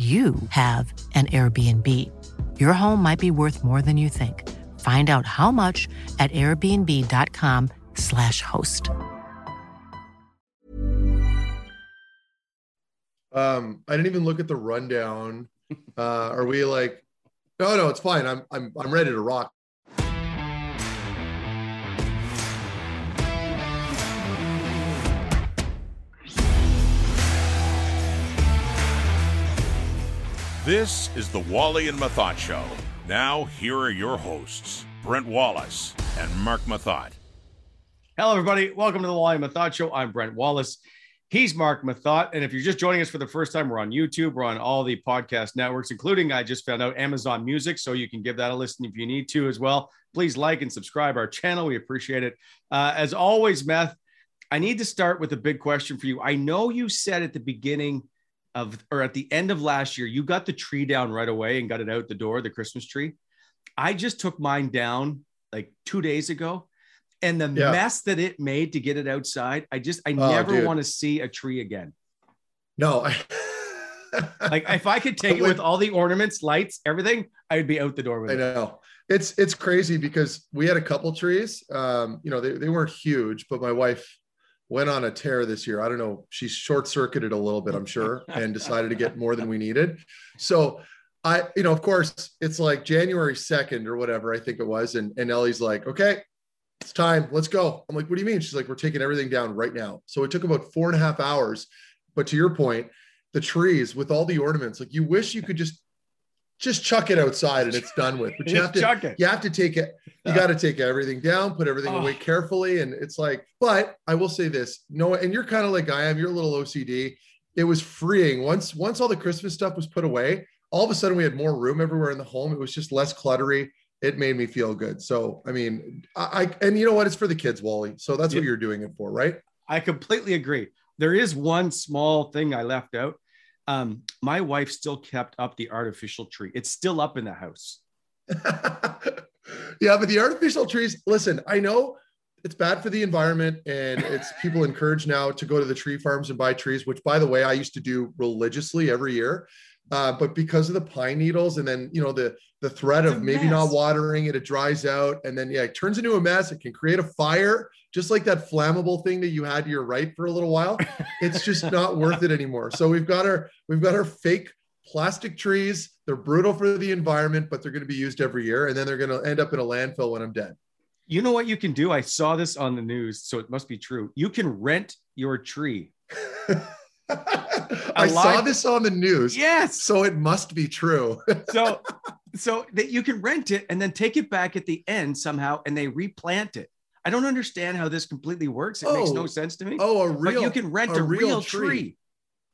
you have an Airbnb. Your home might be worth more than you think. Find out how much at airbnb.com/slash host. Um, I didn't even look at the rundown. Uh, are we like? No, no, it's fine. I'm I'm I'm ready to rock. This is the Wally and Methot Show. Now, here are your hosts, Brent Wallace and Marc Methot. Hello, everybody. Welcome to the Wally and Mathot Show. I'm Brent Wallace. He's Marc Methot. And if you're just joining us for the first time, we're on YouTube. We're on all the podcast networks, including I just found out Amazon Music. So you can give that a listen if you need to as well. Please like and subscribe our channel. We appreciate it. Uh, as always, Meth, I need to start with a big question for you. I know you said at the beginning of or at the end of last year, you got the tree down right away and got it out the door, the Christmas tree. I just took mine down like two days ago. And the Yeah. mess that it made to get it outside, I just I Oh, never dude. want to see a tree again. No, I, Like if I could take it with all the ornaments, lights, everything, I'd be out the door with I it. know it's it's crazy because we had a couple trees. Um, you know, they, they weren't huge, but my wife went on a tear this year. I don't know. She short circuited a little bit, I'm sure, and decided to get more than we needed. So I, you know, of course, it's like January 2nd or whatever, I think it was. And, and Ellie's like, okay, it's time. Let's go. I'm like, what do you mean? She's like, we're taking everything down right now. So it took about four and a half hours. But to your point, the trees with all the ornaments, like you wish you could just just chuck it outside and it's done with. But you have to chuck it. you have to take it, you got to take everything down, put everything Oh. away ah. carefully. And it's like, but I will say this, no, and you're kind of like I am, you're a little OCD. It was freeing once once all the Christmas stuff was put away, all of a sudden we had more room everywhere in the home. It was just less cluttery. It made me feel good. So I mean, I, I and you know what? It's for the kids, Wally. So that's what you're doing it for, right? I completely agree. There is one small thing I left out. Um, my wife still kept up the artificial tree. It's still up in the house. yeah, but the artificial trees, listen, I know it's bad for the environment and it's people encouraged now to go to the tree farms and buy trees, which by the way, I used to do religiously every year. Uh, but because of the pine needles and then you know the the threat It's of maybe not watering it, it dries out and then yeah, it turns into a mess. It can create a fire, just like that flammable thing that you had to your right for a little while. It's just not worth it anymore. So we've got our we've got our fake plastic trees. They're brutal for the environment, but they're going to be used every year, and then they're going to end up in a landfill when I'm dead. You know what you can do? I saw this on the news, so it must be true. You can rent your tree. I saw this on the news, Yes. so it must be true. So so that you can rent it and then take it back at the end somehow and they replant it. I don't understand how this completely works. It oh, makes no oh. sense to me. Oh, a real but you can rent a, a real, real tree. tree.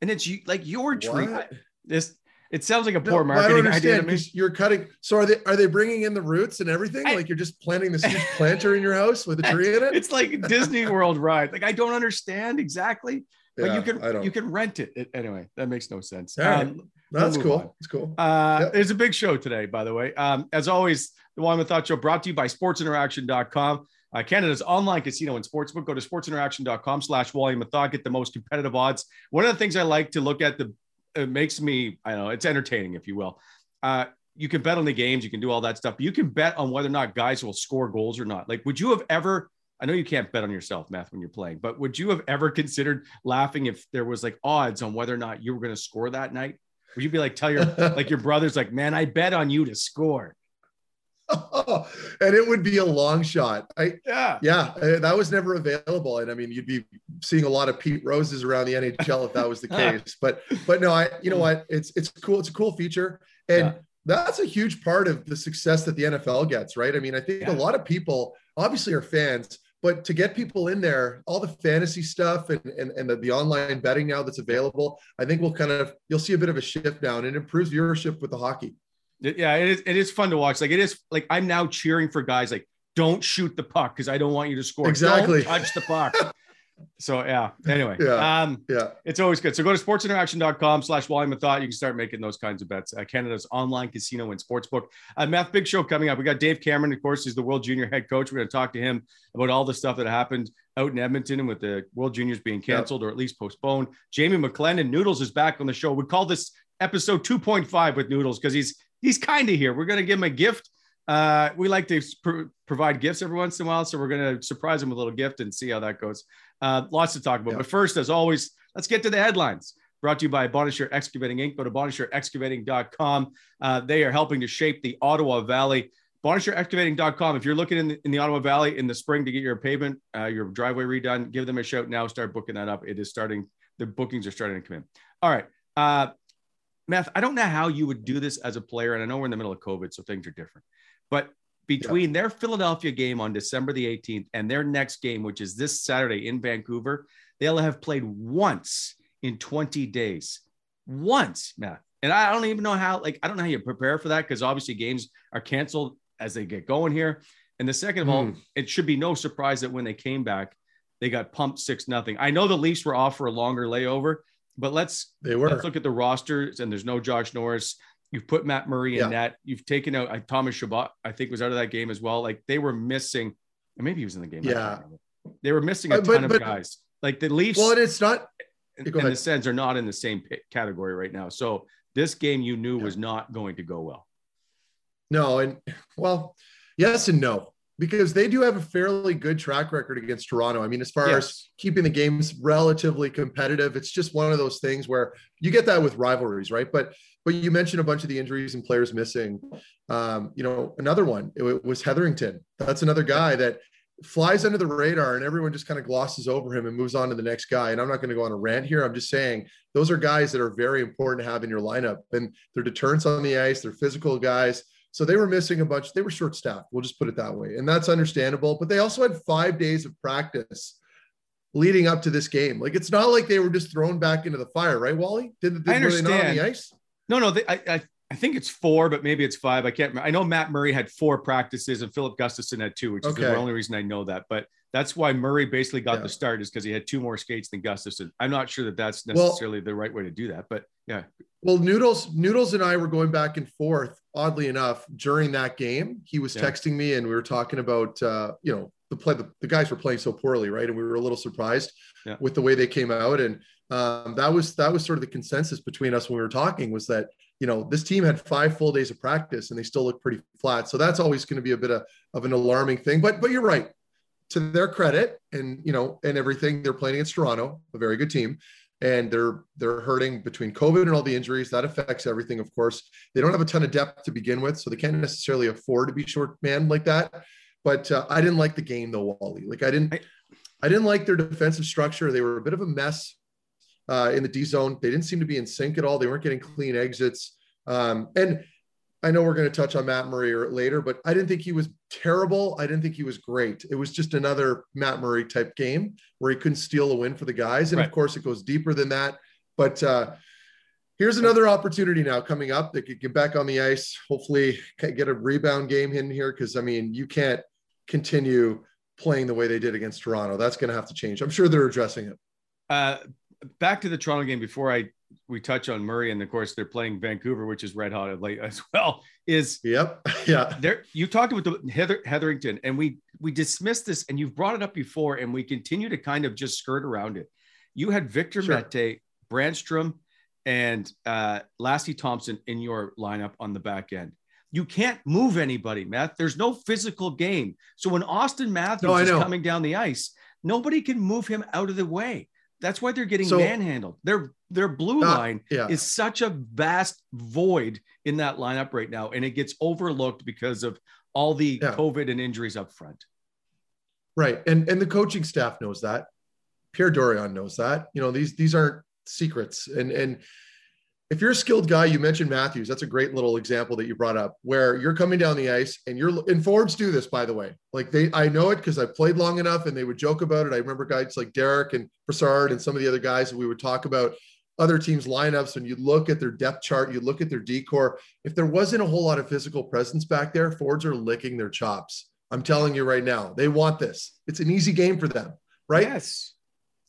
and it's like your tree. What? This it sounds like a poor no, marketing idea to me. You're cutting. So are they are they bringing in the roots and everything? I, like you're just planting this huge planter in your house with a tree in it? It's like Disney World ride. Like I don't understand exactly, but yeah, you can you can rent it. it. Anyway, that makes no sense. Um, That's cool. On. That's cool. Uh, yep. It's a big show today, by the way. Um, as always, the Wally Methot Show brought to you by SportsInteraction.com. Uh, Canada's online casino and sportsbook. Go to sportsinteraction.com slash Wally Methot. Get the most competitive odds. One of the things I like to look at the it makes me, I don't know, it's entertaining, if you will. Uh, you can bet on the games, you can do all that stuff, but you can bet on whether or not guys will score goals or not. Like, would you have ever? I know you can't bet on yourself, Math, when you're playing, but would you have ever considered laughing if there was like odds on whether or not you were going to score that night? Would you be like, tell your like your brothers, like, man, I bet on you to score. and it would be a long shot. I yeah yeah uh, that was never available, and I mean you'd be seeing a lot of Pete Roses around the NHL if that was the case. but but no, I you know what it's it's cool. It's a cool feature, and yeah. that's a huge part of the success that the NFL gets. Right? I mean, I think yeah. a lot of people obviously are fans. But to get people in there, all the fantasy stuff and, and, and the, the online betting now that's available, I think we'll kind of you'll see a bit of a shift down and it improves viewership with the hockey. Yeah, it is. It is fun to watch. Like it is. Like I'm now cheering for guys like don't shoot the puck because I don't want you to score. Exactly. Don't touch the puck. so yeah. Anyway. Yeah. Um, yeah. It's always good. So go to sportsinteraction.com slash Wally Methot. You can start making those kinds of bets. Uh, Canada's online casino and sportsbook. Uh, Math Big Show coming up. We got Dave Cameron, of course, he's the World Junior head coach. We're going to talk to him about all the stuff that happened out in Edmonton and with the World Juniors being canceled yep. or at least postponed. Jamie McLennan, Noodles is back on the show. We call this episode 2.5 with Noodles because he's he's kind of here. We're going to give him a gift. Uh, we like to pr- provide gifts every once in a while, so we're going to surprise him with a little gift and see how that goes. Uh, lots to talk about, yeah. but first, as always, let's get to the headlines. Brought to you by Bonnechere Excavating Inc. Go to bonnechereexcavating.com. Uh, they are helping to shape the Ottawa Valley. BonnechereExcavating.com. If you're looking in the, in the Ottawa Valley in the spring to get your pavement, uh, your driveway redone, give them a shout now. Start booking that up. It is starting. The bookings are starting to come in. All right. Uh, Math, I don't know how you would do this as a player. And I know we're in the middle of COVID, so things are different. But between yeah. their Philadelphia game on December the 18th and their next game, which is this Saturday in Vancouver, they'll have played once in 20 days. Once, Matt. And I don't even know how, like, I don't know how you prepare for that because obviously games are canceled as they get going here. And the second of all, hmm. it should be no surprise that when they came back, they got pumped six nothing. I know the Leafs were off for a longer layover, but let's they were. let's look at the rosters, and there's no Josh Norris. You've put Matt Murray in yeah. that. You've taken out uh, Thomas Chabot. I think was out of that game as well. Like they were missing, and maybe he was in the game. Yeah, they were missing a uh, ton but, of guys. Like the Leafs. Well, it's not. In the Sens are not in the same category right now. So this game you knew yeah. was not going to go well. No, and well, yes and no because they do have a fairly good track record against Toronto. I mean, as far yes. as keeping the games relatively competitive, it's just one of those things where you get that with rivalries, right? But but you mentioned a bunch of the injuries and players missing. Um, you know, another one it was Heatherington. That's another guy that flies under the radar and everyone just kind of glosses over him and moves on to the next guy. And I'm not going to go on a rant here. I'm just saying those are guys that are very important to have in your lineup and they're deterrents on the ice. They're physical guys so they were missing a bunch. They were short staffed. We'll just put it that way. And that's understandable. But they also had five days of practice leading up to this game. Like it's not like they were just thrown back into the fire, right, Wally? Did, did I understand. Were they not on the ice? No, no. They, I, I, I think it's four, but maybe it's five. I can't remember. I know Matt Murray had four practices and Filip Gustavsson had two, which is okay. the only reason I know that. But that's why Murray basically got yeah. the start is because he had two more skates than Gustavsson. I'm not sure that that's necessarily well, the right way to do that, but yeah. Well, Noodles, Noodles and I were going back and forth. Oddly enough, during that game, he was yeah. texting me, and we were talking about, uh, you know, the play. The, the, guys were playing so poorly, right? And we were a little surprised yeah. with the way they came out. And um, that was that was sort of the consensus between us when we were talking was that you know this team had five full days of practice and they still look pretty flat. So that's always going to be a bit of, of an alarming thing. But but you're right. To their credit, and you know, and everything, they're playing against Toronto, a very good team and they're they're hurting between COVID and all the injuries. That affects everything, of course. They don't have a ton of depth to begin with, so they can't necessarily afford to be short man like that. But uh, I didn't like the game though, Wally. Like I didn't, I didn't like their defensive structure. They were a bit of a mess uh, in the D zone. They didn't seem to be in sync at all. They weren't getting clean exits. Um, and I know we're going to touch on Matt Murray later, but I didn't think he was terrible. I didn't think he was great. It was just another Matt Murray type game where he couldn't steal a win for the guys. And right. of course, it goes deeper than that. But uh, here's another opportunity now coming up that could get back on the ice. Hopefully, get a rebound game in here because I mean, you can't continue playing the way they did against Toronto. That's going to have to change. I'm sure they're addressing it. Uh, back to the Toronto game before I we touch on Murray, and of course they're playing Vancouver, which is red hot of late as well. Is yep, yeah. There, you talked about the Heather Heatherington, and we we dismissed this, and you've brought it up before, and we continue to kind of just skirt around it. You had Victor sure. Mete, Brannstrom, and uh, Lassi Thomson in your lineup on the back end. You can't move anybody, Matt. There's no physical game. So when Auston Matthews no, is coming down the ice, nobody can move him out of the way. That's why they're getting so, manhandled. Their their blue line yeah. is such a vast void in that lineup right now, and it gets overlooked because of all the yeah. COVID and injuries up front. Right, and and the coaching staff knows that. Pierre Dorion knows that. You know these these aren't secrets, and and if you're a skilled guy, you mentioned Matthews. That's a great little example that you brought up where you're coming down the ice and you're and forwards do this, by the way. Like they, I know it because I played long enough and they would joke about it. I remember guys like Derick and Brassard and some of the other guys that we would talk about other teams' lineups and you look at their depth chart, you look at their D corps. If there wasn't a whole lot of physical presence back there, forwards are licking their chops. I'm telling you right now, they want this. It's an easy game for them, right? Yes.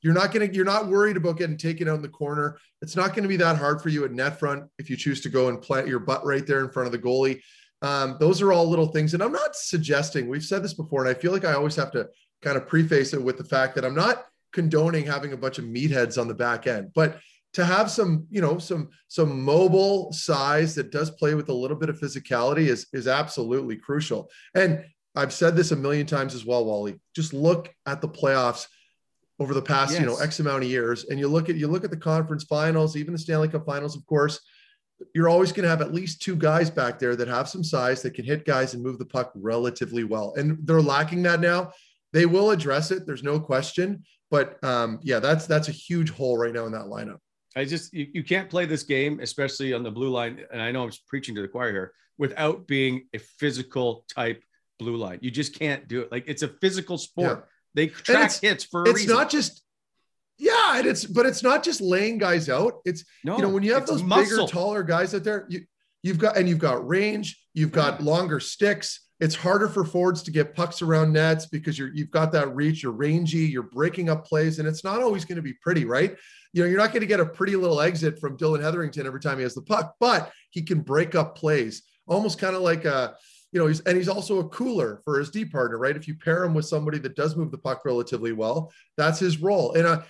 You're not going to, you're not worried about getting taken out in the corner. It's not going to be that hard for you at net front if you choose to go and plant your butt right there in front of the goalie. Um, those are all little things. And I'm not suggesting, we've said this before, and I feel like I always have to kind of preface it with the fact that I'm not condoning having a bunch of meatheads on the back end, but to have some, you know, some some mobile size that does play with a little bit of physicality is is absolutely crucial. And I've said this a million times as well, Wally. Just look at the playoffs over the past, yes. you know, X amount of years. And you look at you look at the conference finals, even the Stanley Cup finals, of course, you're always going to have at least two guys back there that have some size that can hit guys and move the puck relatively well. And they're lacking that now. They will address it. There's no question. But um, yeah, that's that's a huge hole right now in that lineup. I just you, you can't play this game, especially on the blue line. And I know I'm preaching to the choir here, without being a physical type blue line. You just can't do it. Like it's a physical sport. Yeah they track hits for it's reason. not just yeah, and it's but it's not just laying guys out. It's no, you know when you have those muscle. bigger, taller guys out there, you you've got and you've got range, you've got longer sticks. It's harder for forwards to get pucks around nets because you're you've got that reach, you're rangy, you're breaking up plays, and it's not always going to be pretty, right? You know, you're not going to get a pretty little exit from Dillon Heatherington every time he has the puck, but he can break up plays, almost kind of like a you know, he's and he's also a cooler for his D partner, right? If you pair him with somebody that does move the puck relatively well, that's his role. And uh,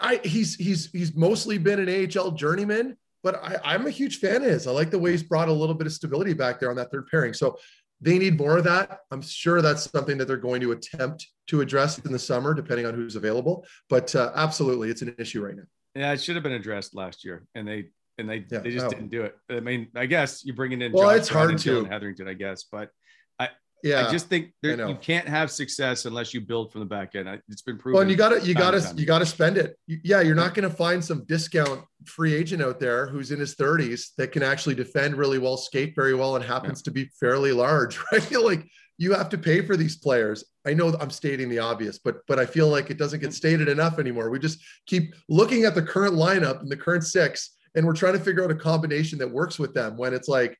I he's he's he's mostly been an AHL journeyman, but I, am a huge fan of his. I like the way he's brought a little bit of stability back there on that third pairing. So they need more of that. I'm sure that's something that they're going to attempt to address in the summer, depending on who's available. But uh, absolutely, it's an issue right now. Yeah, it should have been addressed last year, and they and they yeah. they just oh. didn't do it. I mean, I guess you're bringing in well, Josh it's hard to Heatherington, I guess, but I yeah, I just think there, you can't have success unless you build from the back end. It's been proven. Well, and you got to you got to you got to spend it. Yeah, you're not going to find some discount free agent out there who's in his 30s that can actually defend really well, skate very well, and happens yeah. to be fairly large. Right? I feel like you have to pay for these players. I know I'm stating the obvious, but but I feel like it doesn't get mm-hmm. stated enough anymore. We just keep looking at the current lineup and the current six and we're trying to figure out a combination that works with them when it's like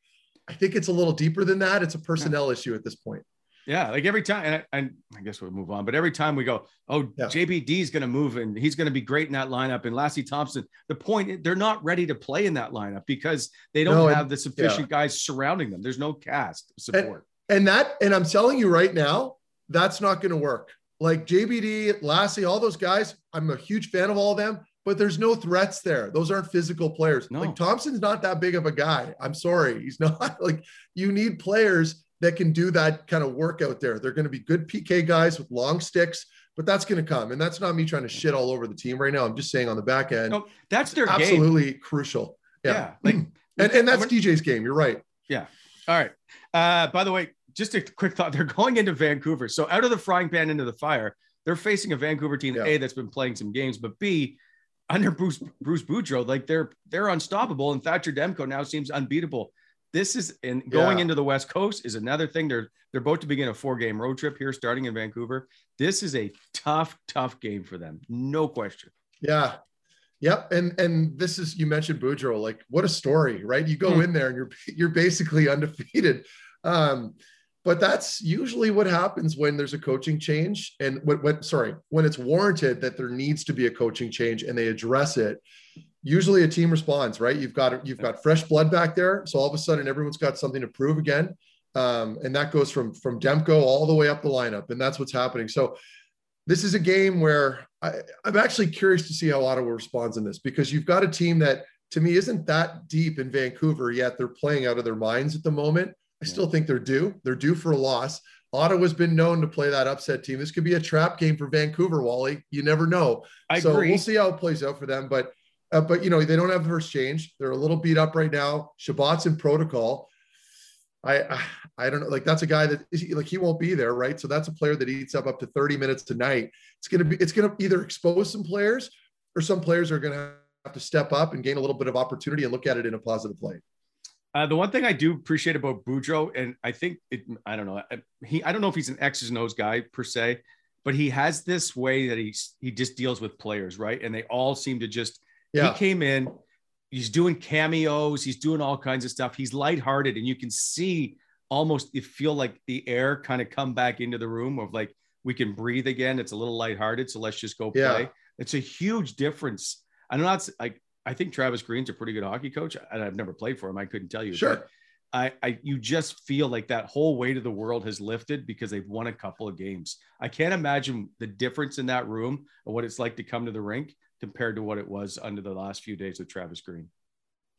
i think it's a little deeper than that it's a personnel yeah. issue at this point yeah like every time and I, and I, guess we'll move on but every time we go oh yeah. jbd is going to move and he's going to be great in that lineup and Lassi Thomson the point they're not ready to play in that lineup because they don't no, have and, the sufficient yeah. guys surrounding them there's no cast support and, and that and i'm telling you right now that's not going to work like jbd Lassi all those guys i'm a huge fan of all of them but there's no threats there. Those aren't physical players. No. Like Thomson's not that big of a guy. I'm sorry. He's not like you need players that can do that kind of work out there. They're going to be good PK guys with long sticks, but that's going to come. And that's not me trying to shit all over the team right now. I'm just saying on the back end, no, that's their absolutely game. crucial. Yeah. yeah like, and, and that's DJ's game. You're right. Yeah. All right. Uh, by the way, just a quick thought. They're going into Vancouver. So out of the frying pan into the fire, they're facing a Vancouver team, yeah. A, that's been playing some games, but B, under Bruce Bruce Boudreau, like they're they're unstoppable, and Thatcher Demko now seems unbeatable. this is and going Yeah. into the West Coast is another thing. They're they're about to begin a four game road trip here, starting in Vancouver. This is a tough, tough game for them, no question. Yeah. Yep. And and this is you mentioned Boudreau, like what a story, right? You go Hmm. in there and you're you're basically undefeated. Um, but that's usually what happens when there's a coaching change and what, when sorry, when it's warranted that there needs to be a coaching change and they address it. Usually a team responds, right? You've got you've got fresh blood back there. So all of a sudden everyone's got something to prove again. Um, and that goes from from Demko all the way up the lineup. And that's what's happening. So this is a game where I, I'm actually curious to see how Ottawa responds in this because you've got a team that to me isn't that deep in Vancouver yet. They're playing out of their minds at the moment. I still think they're due. They're due for a loss. Ottawa's been known to play that upset team. This could be a trap game for Vancouver, Wally. You never know. I so agree. we'll see how it plays out for them. But uh, but you know they don't have the first change. They're a little beat up right now. Chabot's in protocol. I I- I don't know. Like that's a guy that is like he won't be there, right? So that's a player that eats up up to 30 minutes tonight. It's gonna be it's gonna either expose some players or some players are gonna have to step up and gain a little bit of opportunity and look at it in a positive light. Uh, the one thing I do appreciate about Boudreau, and I think it, I don't know, he, I don't know if he's an X's and O's guy per se, but he has this way that he's, he just deals with players, right? And they all seem to just, Yeah. he came in, he's doing cameos, he's doing all kinds of stuff. He's lighthearted, and you can see almost, you feel like the air kind of come back into the room of like, we can breathe again. It's a little lighthearted, so let's just go play. Yeah. It's a huge difference. I'm not like, I think Travis Green's a pretty good hockey coach, and I've never played for him. I couldn't tell you. Sure. I, I, you just feel like that whole weight of the world has lifted because they've won a couple of games. I can't imagine the difference in that room of what it's like to come to the rink compared to what it was under the last few days with Travis Green.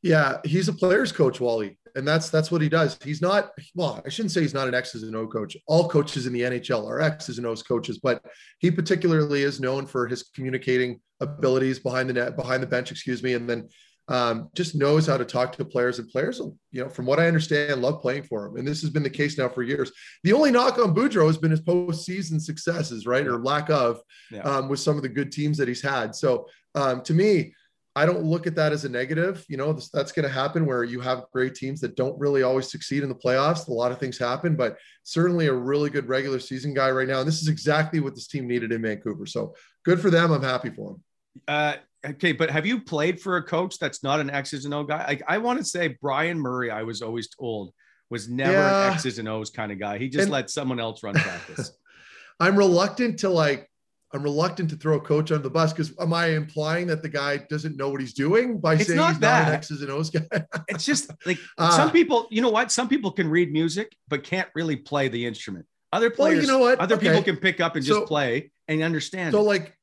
Yeah, he's a players coach, Wally, and that's that's what he does. He's not well, I shouldn't say he's not an X's and O coach. All coaches in the NHL are X's and O's coaches, but he particularly is known for his communicating abilities behind the net, behind the bench, excuse me, and then um, just knows how to talk to players. And players, you know, from what I understand, love playing for him. And this has been the case now for years. The only knock on Boudreau has been his postseason successes, right, or lack of, Yeah. um, with some of the good teams that he's had. So um, to me, I don't look at that as a negative. You know, that's going to happen where you have great teams that don't really always succeed in the playoffs. A lot of things happen, but certainly a really good regular season guy right now. And this is exactly what this team needed in Vancouver. So good for them. I'm happy for them. Uh, okay, but have you played for a coach that's not an X's and O guy? Like I want to say Brian Murray, I was always told was never Yeah. an X's and O's kind of guy. He just And- let someone else run practice. I'm reluctant to like, I'm reluctant to throw a coach under the bus because am I implying that the guy doesn't know what he's doing by It's saying not he's not an that. X's and O's guy? it's just like Uh, some people, you know what? Some people can read music but can't really play the instrument. Other Well, you players, know what? other Okay. people can pick up and So- just play and understand. So it. like,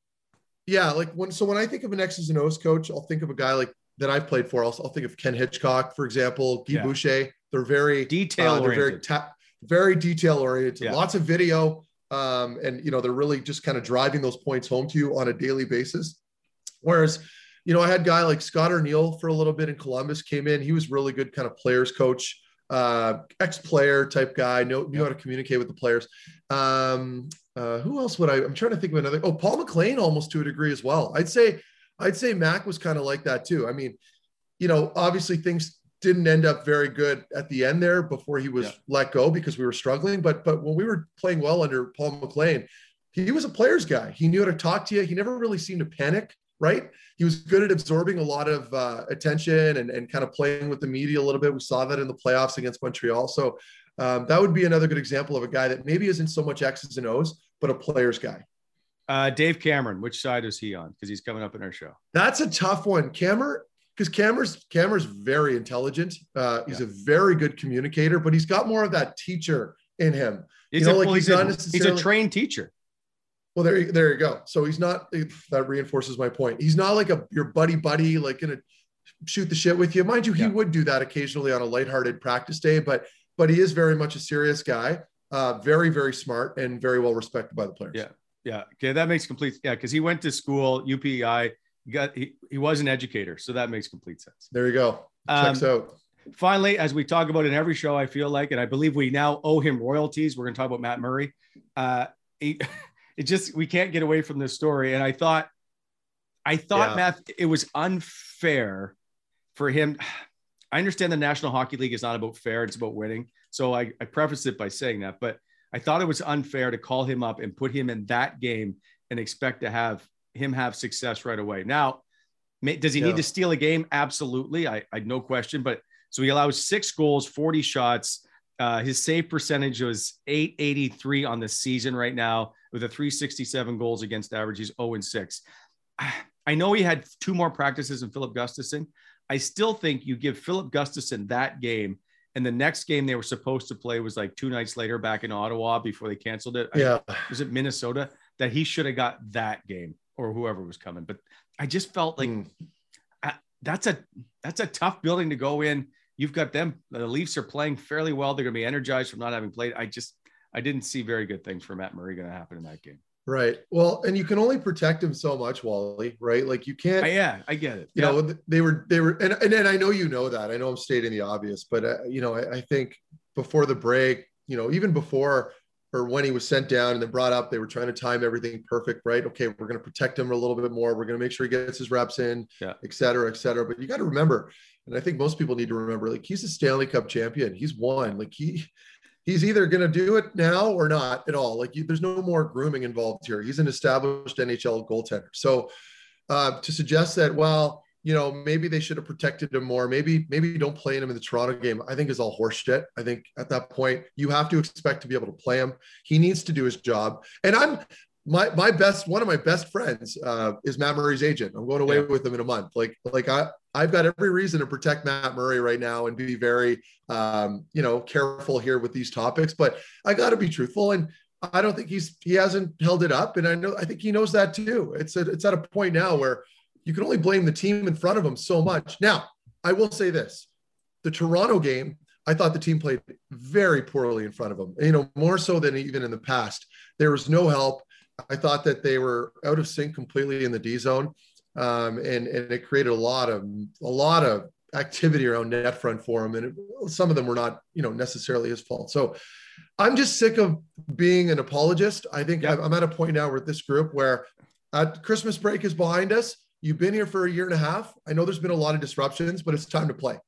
yeah, like when so when I think of an X's and O's coach, I'll think of a guy like that I've played for. I'll, I'll think of Ken Hitchcock, for example, Guy Yeah. Boucher. They're very Detail uh, they're very ta- very detail oriented. Yeah. Lots of video, um, and you know they're really just kind of driving those points home to you on a daily basis. Whereas, you know, I had a guy like Scott Arniel for a little bit in Columbus. Came in, he was really good, kind of players coach, uh, ex-player type guy. Know, knew how to communicate with the players. Um, uh, who else would I? I'm trying to think of another. Oh, Paul McLean, almost to a degree as well. I'd say, I'd say Mac was kind of like that too. I mean, you know, obviously things didn't end up very good at the end there before he was Yeah. let go because we were struggling. But but when we were playing well under Paul McLean, he was a player's guy. He knew how to talk to you. He never really seemed to panic. Right. He was good at absorbing a lot of uh, attention and, and kind of playing with the media a little bit. We saw that in the playoffs against Montreal. So um, that would be another good example of a guy that maybe isn't so much X's and O's, but a player's guy. uh, Dave Cameron, which side is he on? Because he's coming up in our show. That's a tough one. Cameron, because Cameron's Cameron's very intelligent. Uh, he's a very good communicator, but he's got more of that teacher in him. He's, know, a, like well, he's he's, a, not he's a trained teacher. Well, there, you- there you go. So he's not. That reinforces my point. He's not like a your buddy buddy, like gonna shoot the shit with you. Mind you, he Yeah. would do that occasionally on a lighthearted practice day, but but he is very much a serious guy. Uh, very very smart and very well respected by the players. Yeah. Yeah. Okay. That makes complete. Yeah. Because he went to school, UPEI. He got he, he was an educator, so that makes complete sense. There you go. Um, Checks out. Finally, as we talk about in every show, I feel like, and I believe we now owe him royalties. We're going to talk about Matt Murray. Uh, he, it just we can't get away from this story. And I thought, I thought Yeah. Matt, it was unfair for him. I understand the National Hockey League is not about fair; it's about winning. So I, I preface it by saying that, but I thought it was unfair to call him up and put him in that game and expect to have him have success right away. Now, does he yeah. need to steal a game? Absolutely, I, I no question. But so he allows six goals, forty shots. Uh, his save percentage was 883 on the season right now with a 367 goals against average. He's 0 and 6. I know he had two more practices in Filip Gustavsson. I still think you give Filip Gustavsson that game, and the next game they were supposed to play was like two nights later back in Ottawa before they canceled it. Yeah. I, was it Minnesota that he should have got that game or whoever was coming? But I just felt like mm. I, that's a that's a tough building to go in. You've got them. The Leafs are playing fairly well. They're going to be energized from not having played. I just I didn't see very good things for Matt Murray going to happen in that game. Right. Well, and you can only protect him so much, Wally. Right. Like you can't. yeah, I get it. You yeah. know, they were they were, and and then I know you know that. I know I'm stating the obvious, but uh, you know, I, I think before the break, you know, even before or when he was sent down and then brought up, they were trying to time everything perfect, right? Okay, we're going to protect him a little bit more. We're going to make sure he gets his reps in, yeah. et cetera, et cetera. But you got to remember, and I think most people need to remember, like he's a Stanley Cup champion. He's won. Like he he's either going to do it now or not at all. Like you, there's no more grooming involved here. He's an established NHL goaltender. So uh, to suggest that, well, you know, maybe they should have protected him more. Maybe, maybe don't play him in the Toronto game. I think is all horseshit. I think at that point you have to expect to be able to play him. He needs to do his job. And I'm, my my best one of my best friends uh, is Matt Murray's agent. I'm going away yeah. with him in a month. Like like I I've got every reason to protect Matt Murray right now and be very um, you know careful here with these topics. But I got to be truthful, and I don't think he's he hasn't held it up, and I know I think he knows that too. It's a, it's at a point now where you can only blame the team in front of them so much. Now I will say this: the Toronto game. I thought the team played very poorly in front of them, you know, more so than even in the past. There was no help. I thought that they were out of sync completely in the D zone, um, and and it created a lot of a lot of activity around net front for him, and it, some of them were not you know necessarily his fault. So I'm just sick of being an apologist. I think yep. I'm at a point now with this group where at Christmas break is behind us. You've been here for a year and a half. I know there's been a lot of disruptions, but it's time to play.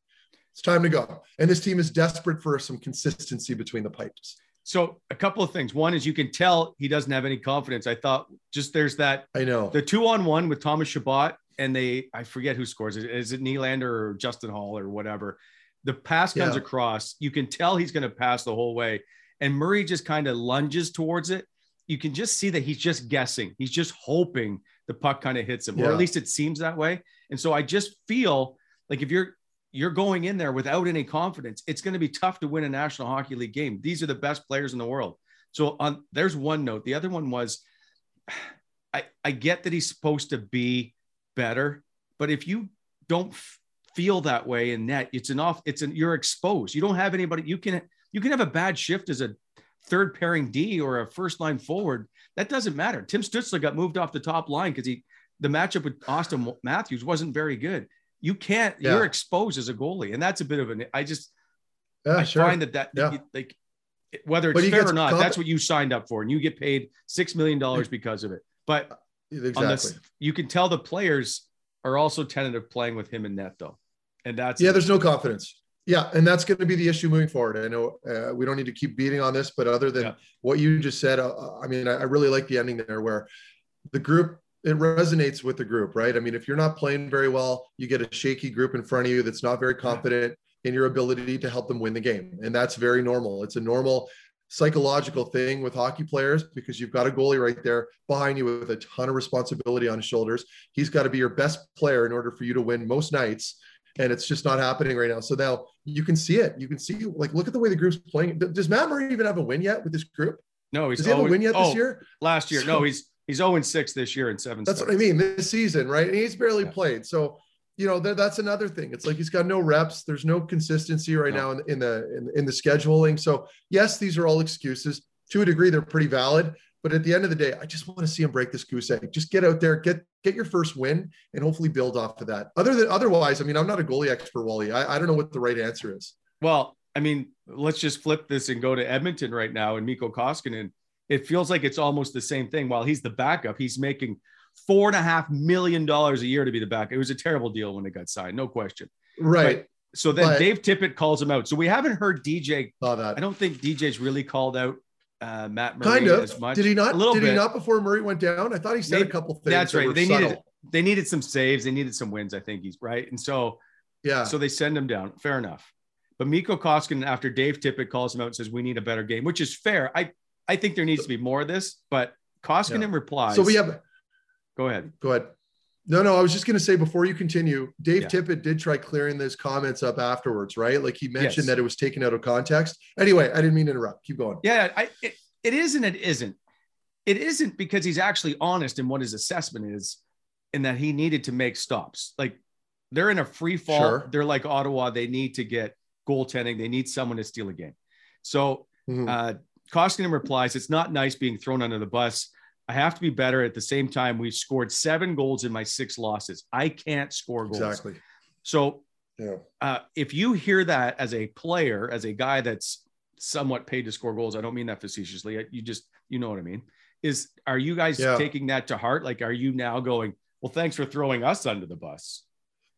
It's time to go. And this team is desperate for some consistency between the pipes. So a couple of things. One is you can tell he doesn't have any confidence. I thought just there's that. I know the two on one with Thomas Chabot and they I forget who scores it. Is it Nylander or Justin Holl or whatever? The pass comes yeah. across. You can tell he's going to pass the whole way, and Murray just kind of lunges towards it. You can just see that he's just guessing. He's just hoping the puck kind of hits him, yeah. or at least it seems that way. And so I just feel like if you're you're going in there without any confidence. It's going to be tough to win a National Hockey League game. These are the best players in the world. So on there's one note. The other one was I, I get that he's supposed to be better, but if you don't f- feel that way in net, it's enough. It's an you're exposed. You don't have anybody. You can you can have a bad shift as a third pairing D or a first line forward. That doesn't matter. Tim Stützle got moved off the top line because he the matchup with Auston Matthews wasn't very good. You can't. Yeah. You're exposed as a goalie, and that's a bit of an. I just. Yeah, I sure. find that that yeah. like whether it's fair or not, comp- that's what you signed up for, and you get paid six million dollars because of it. But exactly, this, you can tell the players are also tentative playing with him in net, though, and that's yeah. There's no confidence. Yeah, and that's going to be the issue moving forward. I know uh, we don't need to keep beating on this, but other than yeah. what you just said, uh, I mean, I, I really like the ending there, where the group it resonates with the group, right? I mean, if you're not playing very well, you get a shaky group in front of you that's not very confident in your ability to help them win the game. And that's very normal. It's a normal psychological thing with hockey players because you've got a goalie right there behind you with a ton of responsibility on his shoulders. He's got to be your best player in order for you to win most nights. And it's just not happening right now. So now you can see it. You can see, like, look at the way the group's playing. Does Matt Murray even have a win yet with this group? No, he's Does he have a win yet oh, this year? Last year. So, no, he's He's 0 6 this year and seven. That's starts. what I mean. This season, right? And he's barely yeah. played. So, you know, th- that's another thing. It's like he's got no reps. There's no consistency right no. now in, in the in, in the scheduling. So, yes, these are all excuses. To a degree, they're pretty valid. But at the end of the day, I just want to see him break this goose egg. Just get out there, get get your first win, and hopefully build off of that. Other than otherwise, I mean, I'm not a goalie expert, Wally. I, I don't know what the right answer is. Well, I mean, let's just flip this and go to Edmonton right now and Mikko Koskinen it feels like it's almost the same thing. While he's the backup, he's making four and a half million dollars a year to be the backup. It was a terrible deal when it got signed, no question. Right. But So then But- Dave Tippett calls him out. So we haven't heard DJ. Saw that. I don't think DJ's really called out uh, Matt Murray kind of. as much. Did he not? A little did bit. he not before Murray went down? I thought he said They- a couple things. That's that right. were They subtle. needed they needed some saves. They needed some wins. I think he's right. And so Yeah. so they send him down. Fair enough. But Mikko Koskinen, after Dave Tippett calls him out and says we need a better game, which is fair. I I think there needs to be more of this. But Koskinen Yeah. replies. so we have. Go ahead. Go ahead. No, no. I was just going to say before you continue, Dave Yeah. Tippett did try clearing those comments up afterwards, right? Like he mentioned Yes. that it was taken out of context. Anyway, I didn't mean to interrupt. Keep going. Yeah, I it, it is and it isn't. It isn't because he's actually honest in what his assessment is, in that he needed to make stops. Like they're in a free fall. Sure. They're like Ottawa. They need to get goaltending. They need someone to steal a game. So Mhm. uh, Koskinen replies, "It's not nice being thrown under the bus. I have to be better. At the same time, we've scored seven goals in my six losses. I can't score goals. exactly. So Yeah. uh, if you hear that as a player, as a guy that's somewhat paid to score goals, I don't mean that facetiously. You just, you know what I mean. Is are you guys Yeah. taking that to heart? Like, are you now going, well, thanks for throwing us under the bus?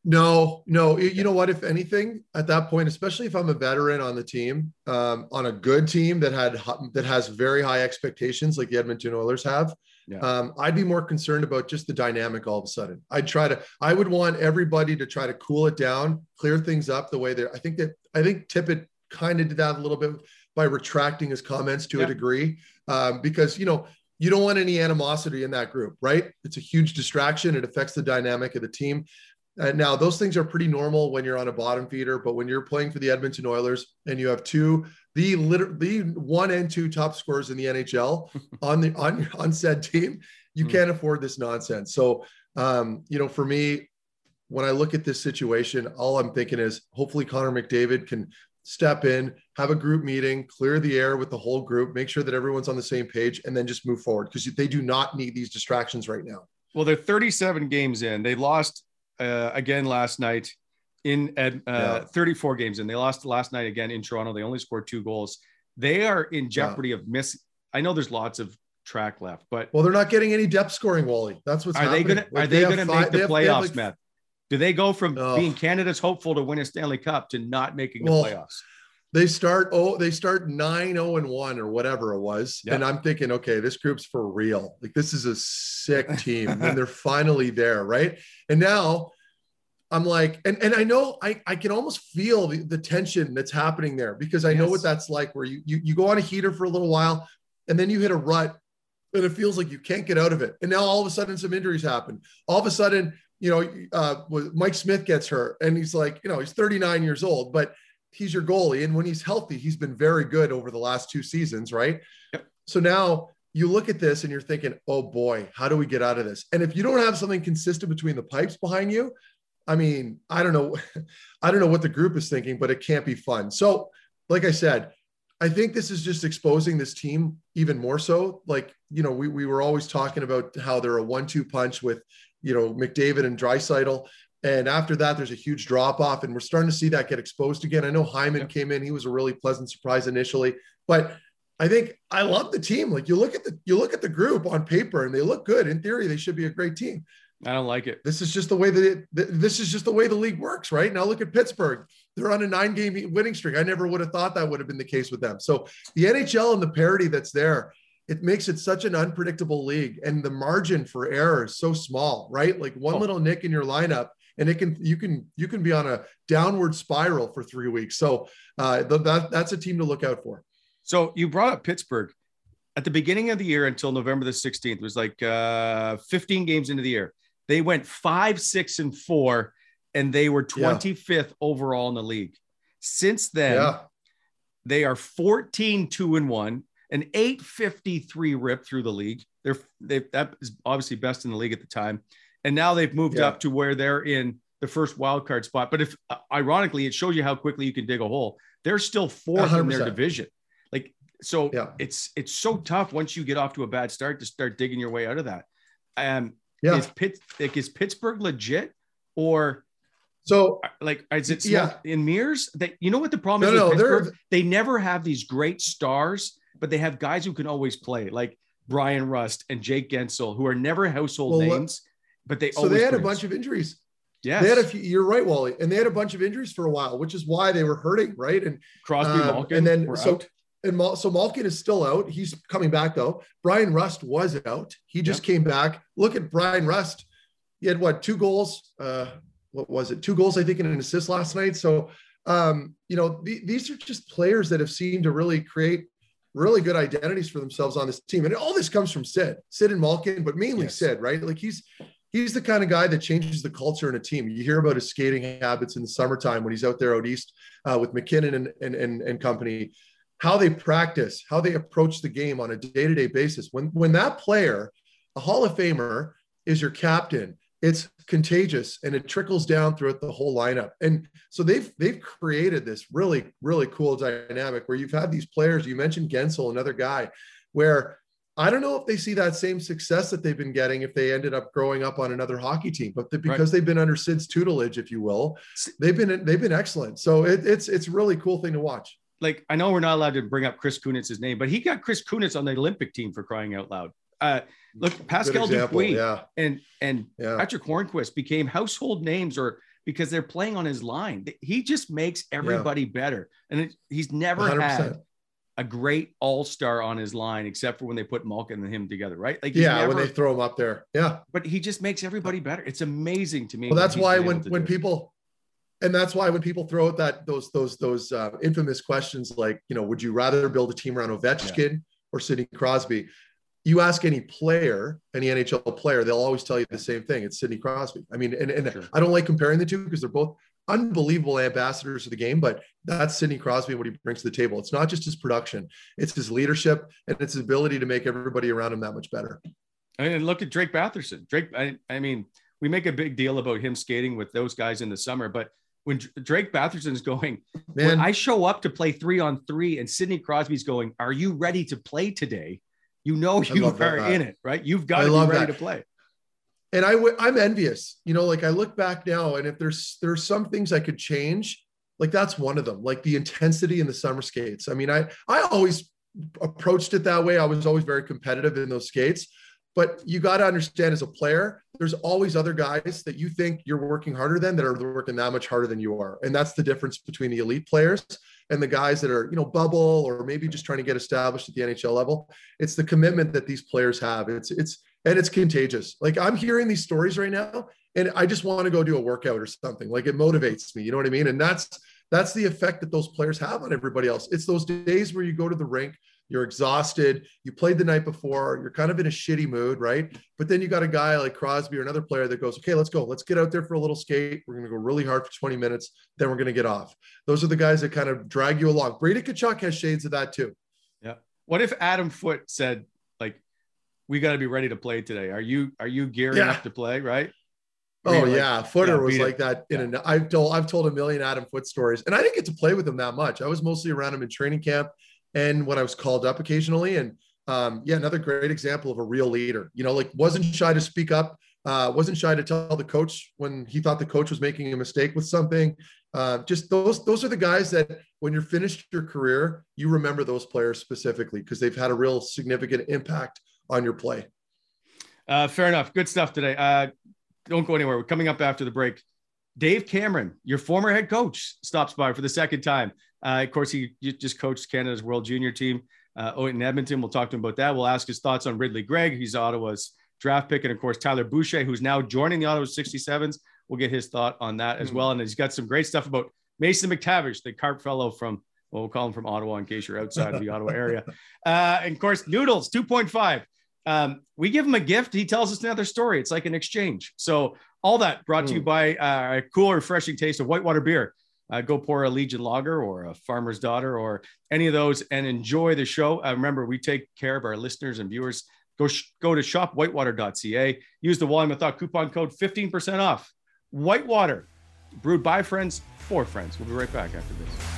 No, no. You know what? If anything, at that point, especially if I'm a veteran on the team, um, on a good team that had that has very high expectations, like the Edmonton Oilers have, Yeah. um, I'd be more concerned about just the dynamic. All of a sudden, I'd try to. I would want everybody to try to cool it down, clear things up the way they're. I think that I think Tippett kind of did that a little bit by retracting his comments to Yeah. a degree, um, because you know you don't want any animosity in that group, right? It's a huge distraction. It affects the dynamic of the team. And now those things are pretty normal when you're on a bottom feeder, but when you're playing for the Edmonton Oilers and you have two, the liter- the one and two top scorers in the NHL on the on on said team, you Hmm. can't afford this nonsense. So, um, you know, for me, when I look at this situation, all I'm thinking is hopefully Connor McDavid can step in, have a group meeting, clear the air with the whole group, make sure that everyone's on the same page, and then just move forward because they do not need these distractions right now. Well, they're 37 games in. They lost uh, again last night in uh, Yeah. 34 games and They lost last night again in Toronto. They only scored two goals. They are in jeopardy of miss. I know there's lots of track left, but Well, they're not getting any depth scoring, Wally. That's what's are they going Like, are they, have going to make the playoffs, like- Matt? Do they go from Oh. being Canada's hopeful to win a Stanley Cup to not making the Well, playoffs? They start oh, they start 9 0 and 1 or whatever it was. Yeah. And I'm thinking, okay, this group's for real. Like this is a sick team. and they're finally there, right? And now I'm like, and, and I know I, I can almost feel the, the tension that's happening there because I know what that's like where you, you you go on a heater for a little while and then you hit a rut and it feels like you can't get out of it. And now all of a sudden some injuries happen. All of a sudden, you know, uh, Mike Smith gets hurt and he's like, you know, he's 39 years old, but he's your goalie. And when he's healthy, he's been very good over the last two seasons, right? Yep. So now you look at this and you're thinking, oh boy, how do we get out of this? And if you don't have something consistent between the pipes behind you, I mean, I don't know. I don't know what the group is thinking, but it can't be fun. So, like I said, I think this is just exposing this team even more so. Like, you know, we, we were always talking about how they're a one two punch with, you know, McDavid and Draisaitl. And after that, there's a huge drop off, and we're starting to see that get exposed again. I know Hyman Yeah. came in; he was a really pleasant surprise initially, but I think I love the team. Like you look at the you look at the group on paper, and they look good. In theory, they should be a great team. I don't like it. This is just the way that it, this is just the way the league works, right? Now look at Pittsburgh; they're on a nine-game winning streak. I never would have thought that would have been the case with them. So the NHL and the parity that's there, it makes it such an unpredictable league, and the margin for error is so small, right? Like one Oh. little nick in your lineup, and it can you can you can be on a downward spiral for three weeks. So uh, th- that that's a team to look out for. So you brought up Pittsburgh at the beginning of the year until November the 16th. It was like uh, 15 games into the year. They went five, six, and four, and they were Yeah. 25th overall in the league. Since then, yeah, they are 14, two and one, an 853 rip through the league. They're they that is obviously best in the league at the time. And now they've moved Yeah. up to where they're in the first wild card spot. But if uh, ironically, it shows you how quickly you can dig a hole. They're still fourth in their division. Like so Yeah. it's it's so tough once you get off to a bad start to start digging your way out of that. Um yeah. is Pitt like is Pittsburgh legit or So like is it Yeah. in mirrors that you know what the problem No, is no, with they're- Pittsburgh? they never have these great stars but they have guys who can always play like Bryan Rust and Jake Guentzel who are never household Well, what- names but they so they had a bunch of injuries. Yeah, They had a few, you're right, Wally. And they had a bunch of injuries for a while, which is why they were hurting, right? And Crosby, um, Malkin, and then were so out. and Mal- so Malkin is still out. He's coming back though. Bryan Rust was out. He just came back. Look at Bryan Rust. He had what two goals? Uh, what was it? Two goals, I think, and an assist last night. So um, you know, the, these are just players that have seemed to really create really good identities for themselves on this team. And all this comes from Sid, Sid and Malkin, but mainly Yes. Sid, right? Like he's he's the kind of guy that changes the culture in a team. You hear about his skating habits in the summertime when he's out there out east uh, with MacKinnon and, and, and, and company, how they practice, how they approach the game on a day-to-day basis. When, when that player, a Hall of Famer is your captain, it's contagious and it trickles down throughout the whole lineup. And so they've, they've created this really, really cool dynamic where you've had these players, you mentioned Guentzel, another guy where I don't know if they see that same success that they've been getting if they ended up growing up on another hockey team, but the, because they've been under Sid's tutelage, if you will, they've been they've been excellent. So it, it's it's a really cool thing to watch. like I know we're not allowed to bring up Chris Kunitz's name, but he got Chris Kunitz on the Olympic team for crying out loud. Uh, look, Pascal example, Dupuis yeah, and and yeah. Patric Hornqvist became household names, or because they're playing on his line. He just makes everybody better, and it, he's never 100%. had a great all star on his line except for when they put Malkin and him together, right? Like Yeah, never, when they throw him up there. Yeah. but he just makes everybody better. It's amazing to me. Well, that's why when when people and that's why when people throw out that those those those uh, infamous questions like you know would you rather build a team around Ovechkin or Sidney Crosby? You ask any player, any NHL player, they'll always tell you the same thing. It's Sidney Crosby. I mean, and, and Sure. I don't like comparing the two because they're both unbelievable ambassadors of the game, but that's Sidney Crosby and what he brings to the table. It's not just his production, it's his leadership and it's his ability to make everybody around him that much better. I mean, look at Drake Batherson. Drake, I, I mean, we make a big deal about him skating with those guys in the summer, but when Drake Batherson's going, Man, when I show up to play three on three and Sidney Crosby's going, Are you ready to play today? You know you are that. in it, right? You've got I to be ready that. to play. And I w- I'm envious. You know, like I look back now, and if there's there's some things I could change, like that's one of them. Like the intensity in the summer skates. I mean, I I always approached it that way. I was always very competitive in those skates. But you got to understand as a player, there's always other guys that you think you're working harder than that are working that much harder than you are. And that's the difference between the elite players and the guys that are, you know, bubble or maybe just trying to get established at the NHL level. It's the commitment that these players have. It's it's and it's contagious. Like I'm hearing these stories right now and I just want to go do a workout or something. Like it motivates me, you know what I mean? And that's that's the effect that those players have on everybody else. It's those days where you go to the rink, you're exhausted, you played the night before, you're kind of in a shitty mood, right? But then you got a guy like Crosby or another player that goes, okay, let's go. Let's get out there for a little skate. We're going to go really hard for 20 minutes. Then we're going to get off. Those are the guys that kind of drag you along. Brady Tkachuk has shades of that too. Yeah. What if Adam Foote said, we got to be ready to play today? Are you are you gearing Yeah. up to play? Right? Or Oh like, yeah, Footer yeah, was beat it. like that. In Yeah. a, I've told I've told a million Adam Foote stories, and I didn't get to play with him that much. I was mostly around him in training camp and when I was called up occasionally. And um, yeah, another great example of a real leader. You know, like wasn't shy to speak up, uh, wasn't shy to tell the coach when he thought the coach was making a mistake with something. Uh, just those those are the guys that when you're finished your career, you remember those players specifically because they've had a real significant impact on your play. Uh, fair enough. Good stuff today. Uh, don't go anywhere. We're coming up after the break. Dave Cameron, your former head coach, stops by for the second time. Uh, of course, he just coached Canada's World Junior team uh, oh, in Edmonton. We'll talk to him about that. We'll ask his thoughts on Ridley Greig. He's Ottawa's draft pick. And of course, Tyler Boucher, who's now joining the Ottawa 67s. We'll get his thought on that as well. And he's got some great stuff about Mason McTavish, the Carp fellow from, well, we'll call him from Ottawa in case you're outside of the Ottawa area. Uh, and of course, Noodles 2.5. Um, we give him a gift. He tells us another story. It's like an exchange. So all that brought to you by uh, a cool, refreshing taste of Whitewater beer. Uh, go pour a Legion Lager or a Farmer's Daughter or any of those and enjoy the show. Uh, remember, we take care of our listeners and viewers. Go sh- go to shopwhitewater.ca. Use the Volume of Thought coupon code 15% off. Whitewater, brewed by friends for friends. We'll be right back after this.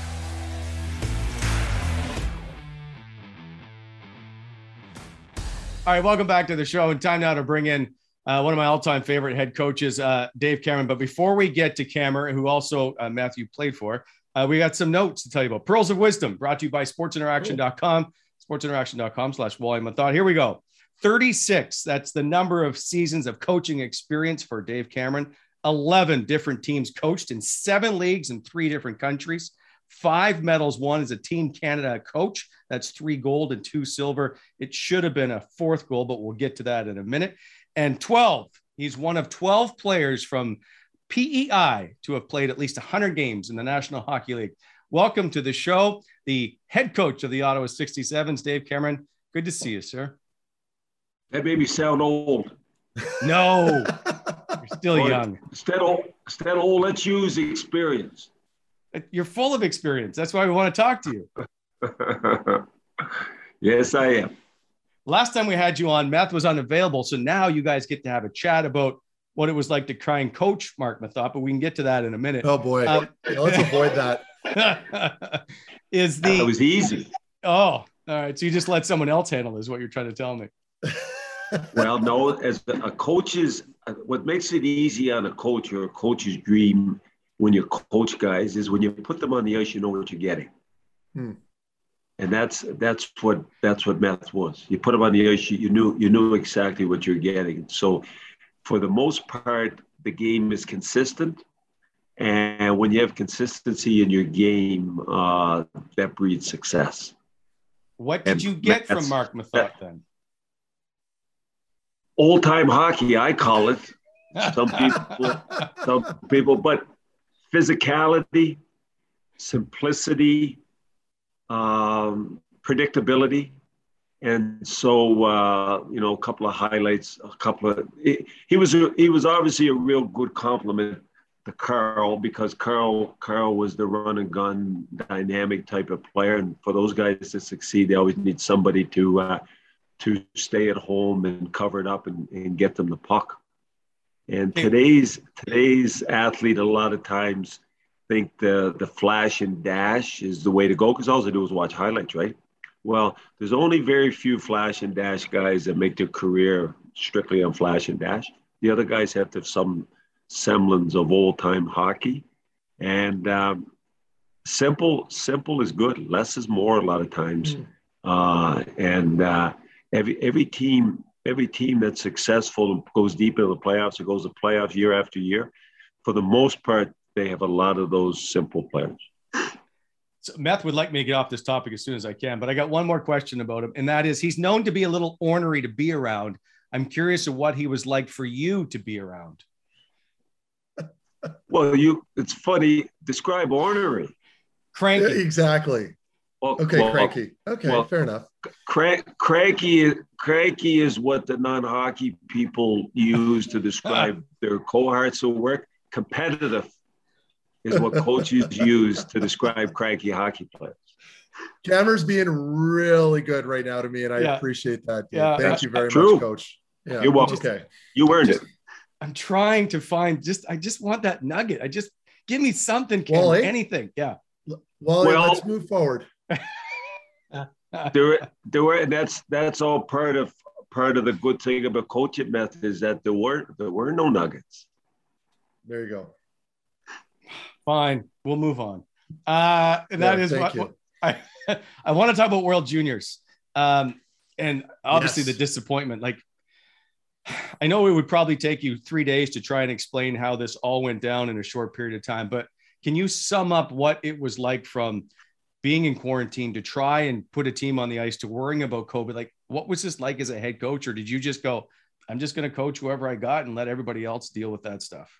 All right, welcome back to the show. And time now to bring in uh, one of my all-time favorite head coaches, uh, Dave Cameron. But before we get to Cameron, who also uh, Matthew played for, uh, we got some notes to tell you about. Pearls of Wisdom, brought to you by SportsInteraction.com, SportsInteraction.com slash volume of thought. Here we go. 36. That's the number of seasons of coaching experience for Dave Cameron. 11 different teams coached in seven leagues in three different countries. Five medals won as a Team Canada coach. That's three gold and two silver. It should have been a fourth gold, but we'll get to that in a minute. And 12, he's one of 12 players from PEI to have played at least 100 games in the National Hockey League. Welcome to the show, the head coach of the Ottawa 67s, Dave Cameron. Good to see you, sir. That made me sound old. No, you're still young. Instead of, instead of old, let's use experience. You're full of experience. That's why we want to talk to you. yes, I am. Last time we had you on, Math was unavailable. So now you guys get to have a chat about what it was like to try and coach Marc Methot, but we can get to that in a minute. Oh boy. Um, yeah, let's avoid that. is the It was easy. Oh, all right. So you just let someone else handle is what you're trying to tell me. well, no, as a coach's what makes it easy on a coach or a coach's dream when you coach guys is when you put them on the ice, you know what you're getting. Hmm. And that's that's what that's what math was. You put them on the ice, you, you knew you knew exactly what you're getting. So for the most part, the game is consistent. And when you have consistency in your game, uh, that breeds success. What did and you get from Marc Methot then? Old time hockey, I call it. Some people, some people, but physicality, simplicity, um, predictability. And so, uh, you know, a couple of highlights, a couple of, he, he was, a, he was obviously a real good compliment to Carl because Carl, Carl was the run and gun dynamic type of player. And for those guys to succeed, they always need somebody to, uh, to stay at home and cover it up and, and get them the puck. And today's today's athlete a lot of times think the the flash and dash is the way to go because all they do is watch highlights, right? Well, there's only very few flash and dash guys that make their career strictly on flash and dash. The other guys have to have some semblance of old time hockey, and um, simple simple is good. Less is more a lot of times, mm. uh, and uh, every every team every team that's successful and goes deep into the playoffs or goes to playoffs year after year, for the most part, they have a lot of those simple players. So Meth would like me to get off this topic as soon as I can, but I got one more question about him, and that is he's known to be a little ornery to be around. I'm curious of what he was like for you to be around. Well, you it's funny, describe ornery. Cranky. Yeah, exactly. Well, okay, well, cranky. Okay, well, fair enough. Crank, cranky, cranky is what the non-hockey people use to describe their cohorts of work. Competitive is what coaches use to describe cranky hockey players. Jammer's being really good right now to me, and I yeah. appreciate that. Dude. Yeah, Thank you very true. much, Coach. Yeah, You're welcome. Okay, you earned it. I'm trying to find just. I just want that nugget. I just give me something, Ken, well, anything. Yeah. Well, well, let's move forward. There, there were. That's that's all part of part of the good thing about coaching Methot is that there were there were no nuggets. There you go. Fine, we'll move on. Uh, and that yeah, is what, what, I I want to talk about World Juniors. Um, and obviously yes. the disappointment. Like, I know it would probably take you three days to try and explain how this all went down in a short period of time, but can you sum up what it was like from being in quarantine to try and put a team on the ice to worrying about COVID? Like, what was this like as a head coach? Or did you just go, I'm just going to coach whoever I got and let everybody else deal with that stuff?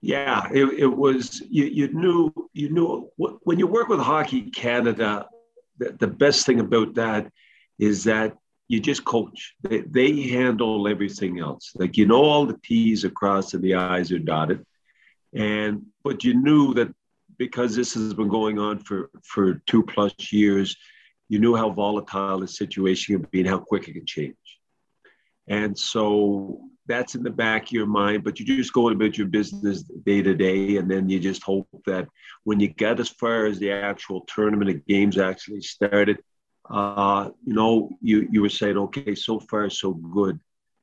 Yeah, it, it was, you, you knew, you knew when you work with Hockey Canada, the, the best thing about that is that you just coach. They, they handle everything else. Like, you know, all the T's across and the I's are dotted. And, but you knew that because this has been going on for, for two plus years, you knew how volatile the situation can be and how quick it can change. And so that's in the back of your mind, but you just go about your business day to day. And then you just hope that when you get as far as the actual tournament of games actually started, uh, you know, you, you were saying, okay, so far, so good.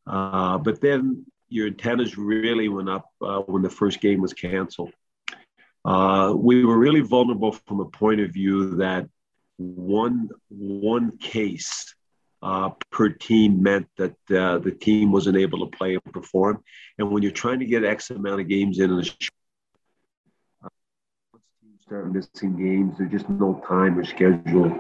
Uh, but then your antennas really went up uh, when the first game was canceled. Uh, we were really vulnerable from a point of view that one one case uh, per team meant that uh, the team wasn't able to play and perform. And when you're trying to get X amount of games in, and uh, teams start missing games, there's just no time or schedule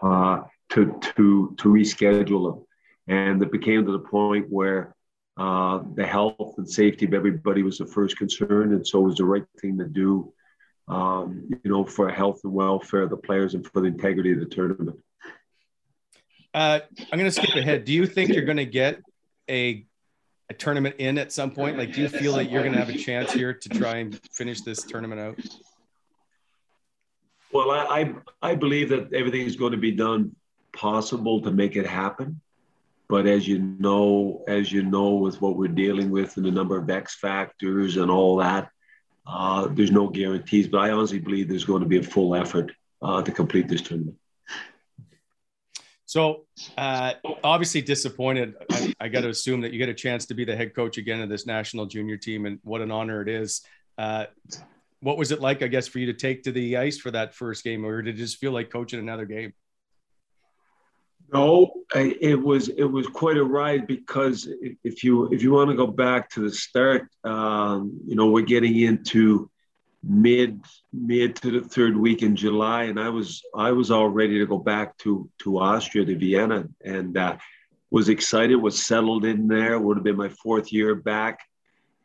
uh, to to to reschedule them, and it became to the point where. Uh, the health and safety of everybody was the first concern, and so it was the right thing to do um, you know, for health and welfare of the players and for the integrity of the tournament. Uh, I'm going to skip ahead. Do you think you're going to get a a tournament in at some point? Like, do you feel that you're going to have a chance here to try and finish this tournament out? Well, I I, I believe that everything is going to be done possible to make it happen. But as you know, as you know, with what we're dealing with and the number of X factors and all that, uh, there's no guarantees. But I honestly believe there's going to be a full effort uh, to complete this tournament. So uh, obviously disappointed. I, I, got to assume that you get a chance to be the head coach again of this national junior team, and what an honor it is. Uh, what was it like, I guess, for you to take to the ice for that first game, or did it just feel like coaching another game? No, it was it was quite a ride because if you if you want to go back to the start, um, you know, we're getting into mid mid to the third week in July, and I was I was all ready to go back to to Austria to Vienna, and uh, was excited, was settled in there. Would have been my fourth year back,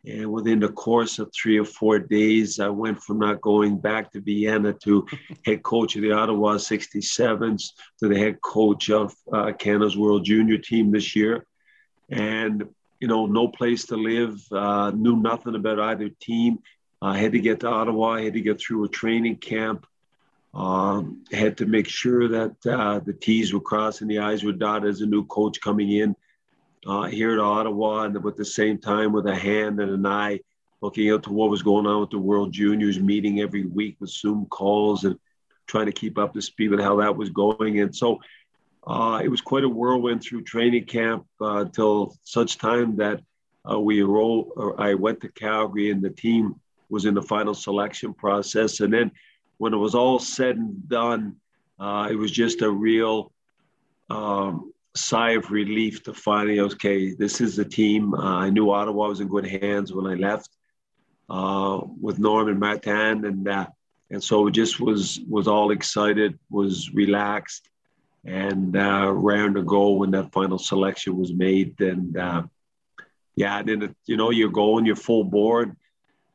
and within the course of three or four days, I went from not going back to Vienna to head coach of the Ottawa 67s to the head coach of uh, Canada's World Junior team this year, and you know, no place to live, uh, knew nothing about either team I had to get to Ottawa. I had to get through a training camp. Um, had to make sure that uh, the T's were crossed and the I's were dotted as a new coach coming in uh, here at Ottawa, and at the same time with a hand and an eye looking out to what was going on with the World Juniors, meeting every week with Zoom calls and trying to keep up to speed with how that was going. And so uh, it was quite a whirlwind through training camp uh, until such time that uh, we roll. I went to Calgary and the team was in the final selection process. And then when it was all said and done, uh, it was just a real um, sigh of relief to finally, okay, this is the team. Uh, I knew Ottawa was in good hands when I left uh, with Norm and Martin, and uh, and so it just was was all excited, was relaxed, and uh, round to go when that final selection was made. And uh, yeah, and then you know you're going, you're full board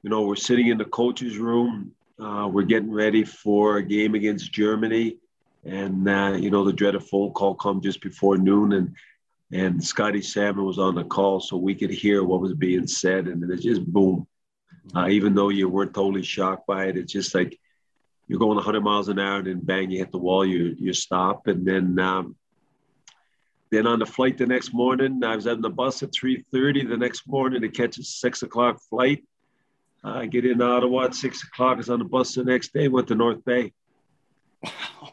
you know, we're sitting in the coach's room. Uh, we're getting ready for a game against Germany, and uh, you know the dreaded phone call come just before noon, and and Scotty Salmond was on the call, so we could hear what was being said, and it just boom. Uh, even though you weren't totally shocked by it, it's just like you're going 100 miles an hour, and then bang, you hit the wall, you you stop, and then um, then on the flight the next morning, I was on the bus at 3:30 the next morning to catch a six o'clock flight I get in Ottawa at six o'clock. Is on the bus the next day. Went to North Bay.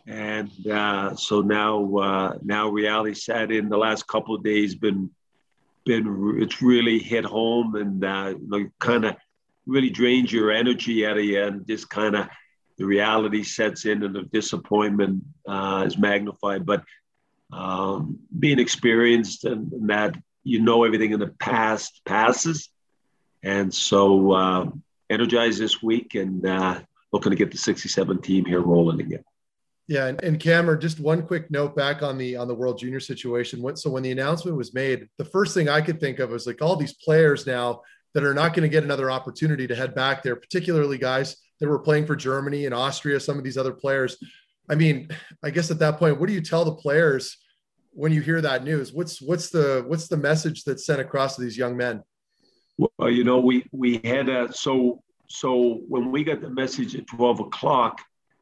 And uh, so now, uh, now reality sat in. The last couple of days been, been it's really hit home and uh, kind of really drains your energy out of you, and just kind of the reality sets in, and the disappointment uh, is magnified. But um, being experienced and, and that you know everything in the past passes and so uh, energized this week and uh, looking to get the 67 team here rolling again. Yeah, and, and Cameron, just one quick note back on the on the World Junior situation. So when the announcement was made, the first thing I could think of was like all these players now that are not going to get another opportunity to head back there, particularly guys that were playing for Germany and Austria, some of these other players. I mean, I guess at that point, what do you tell the players when you hear that news? What's what's the what's the message that's sent across to these young men? Well, you know, we we had a so so when we got the message at twelve o'clock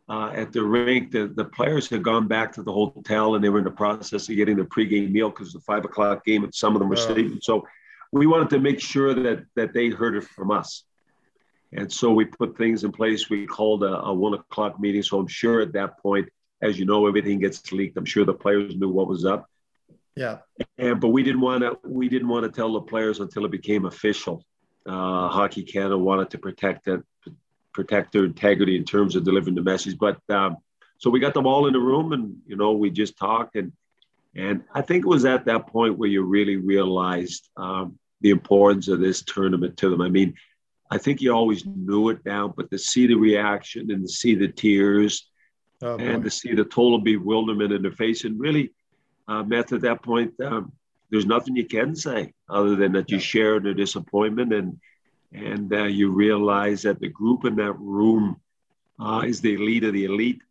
uh, at the rink, the the players had gone back to the hotel and they were in the process of getting the pregame meal because the five o'clock game and some of them were sleeping. So we wanted to make sure that that they heard it from us. And so we put things in place. We called a, a one o'clock meeting. So I'm sure at that point, as you know, everything gets leaked. I'm sure the players knew what was up. Yeah. And but we didn't want to we didn't want to tell the players until it became official. Uh, Hockey Canada wanted to protect that protect their integrity in terms of delivering the message. But um, so we got them all in the room, and you know we just talked, and And I think it was at that point where you really realized um, the importance of this tournament to them. I mean, I think you always knew it now, but to see the reaction and to see the tears oh, and to see the total bewilderment in their face and really, uh, Matt, at that point, um, there's nothing you can say other than that you share their disappointment and and uh, you realize that the group in that room uh, is the elite of the elite,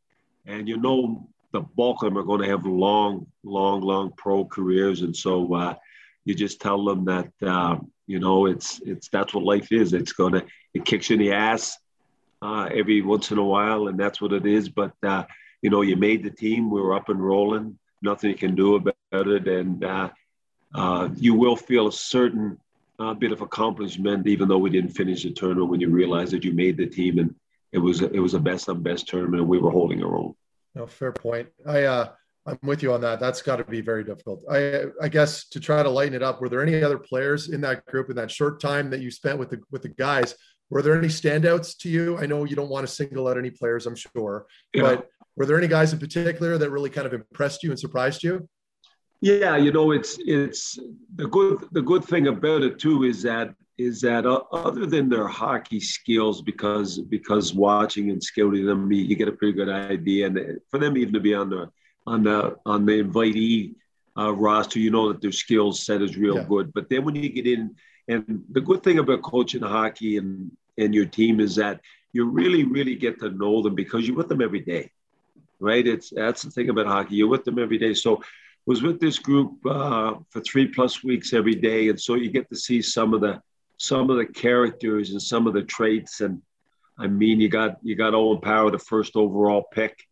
and you know the bulk of them are going to have long, long, long pro careers, and so uh, you just tell them that uh, you know it's it's that's what life is. It's gonna it kicks you in the ass uh, every once in a while, and that's what it is. But uh, you know, you made the team. We were up and rolling. Nothing you can do about it, and you will feel a certain uh, bit of accomplishment, even though we didn't finish the tournament. When you realize that you made the team, and it was it was a best of best tournament, and we were holding our own. No, fair point. I uh, I'm with you on that. That's got to be very difficult. I I guess to try to lighten it up, were there any other players in that group in that short time that you spent with the with the guys? Were there any standouts to you? I know you don't want to single out any players, I'm sure, yeah. but were there any guys in particular that really kind of impressed you and surprised you? Yeah, you know, it's it's the good the good thing about it too is that is that uh, other than their hockey skills, because because watching and scouting them, you, you get a pretty good idea, and for them even to be on the on the on the invitee uh, roster, you know that their skill set is real yeah. good. But then when you get in, and the good thing about coaching hockey and and your team is that you really really get to know them because you're with them every day, right? It's that's the thing about hockey. You're with them every day, so. Was with this group uh, for three plus weeks every day, and so you get to see some of the some of the characters and some of the traits. And I mean, you got you got Owen Power, the first overall pick,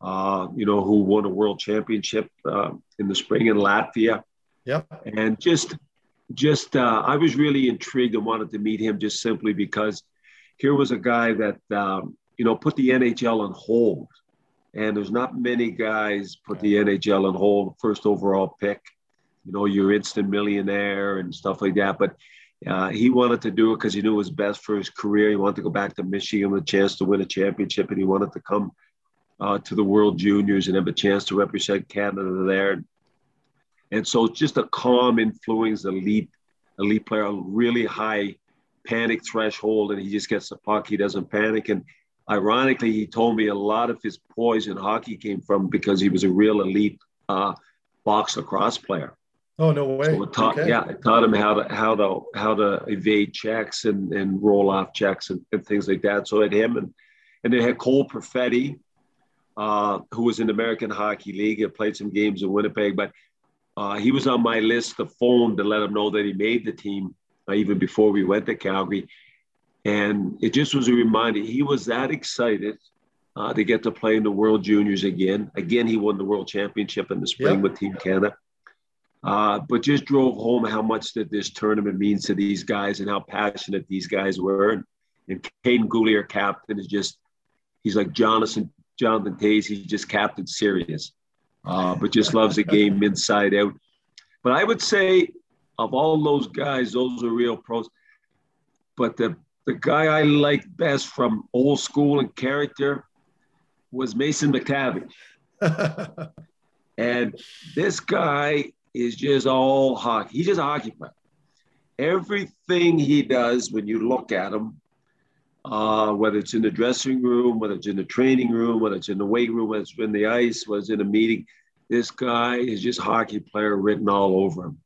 uh, you know, who won a world championship uh, in the spring in Latvia. Yep. And just just uh, I was really intrigued and wanted to meet him just simply because here was a guy that um, you know put the NHL on hold. And there's not many guys put the NHL on hold, first overall pick. You know, you're instant millionaire and stuff like that. But uh, he wanted to do it because he knew it was best for his career. He wanted to go back to Michigan with a chance to win a championship, and he wanted to come uh, to the World Juniors and have a chance to represent Canada there. And so, just a calm influence, elite, elite player, a really high panic threshold, and he just gets the puck. He doesn't panic. And ironically, he told me a lot of his poise in hockey came from because he was a real elite uh, box lacrosse player. Oh no way! So it taught, okay. Yeah, it taught him how to how to how to evade checks and, and roll off checks and, and things like that. So at him and and they had Cole Perfetti, uh, who was in the American Hockey League. and played some games in Winnipeg, but uh, he was on my list to phone to let him know that he made the team uh, even before we went to Calgary. And it just was a reminder. He was that excited uh, to get to play in the World Juniors again. Again, he won the World Championship in the spring with Team Canada. Uh, but just drove home how much that this tournament means to these guys and how passionate these guys were. And, and Kaiden Guhle, captain, is just, he's like Jonathan, Jonathan Toews. He's just captain serious, uh, but just loves the game inside out. But I would say of all those guys, those are real pros. But the, the guy I liked best from old school and character was Mason McTavish. and this guy is just all hockey. He's just a hockey player. Everything he does, when you look at him, uh, whether it's in the dressing room, whether it's in the training room, whether it's in the weight room, whether it's in the ice, whether it's in a meeting, this guy is just hockey player written all over him.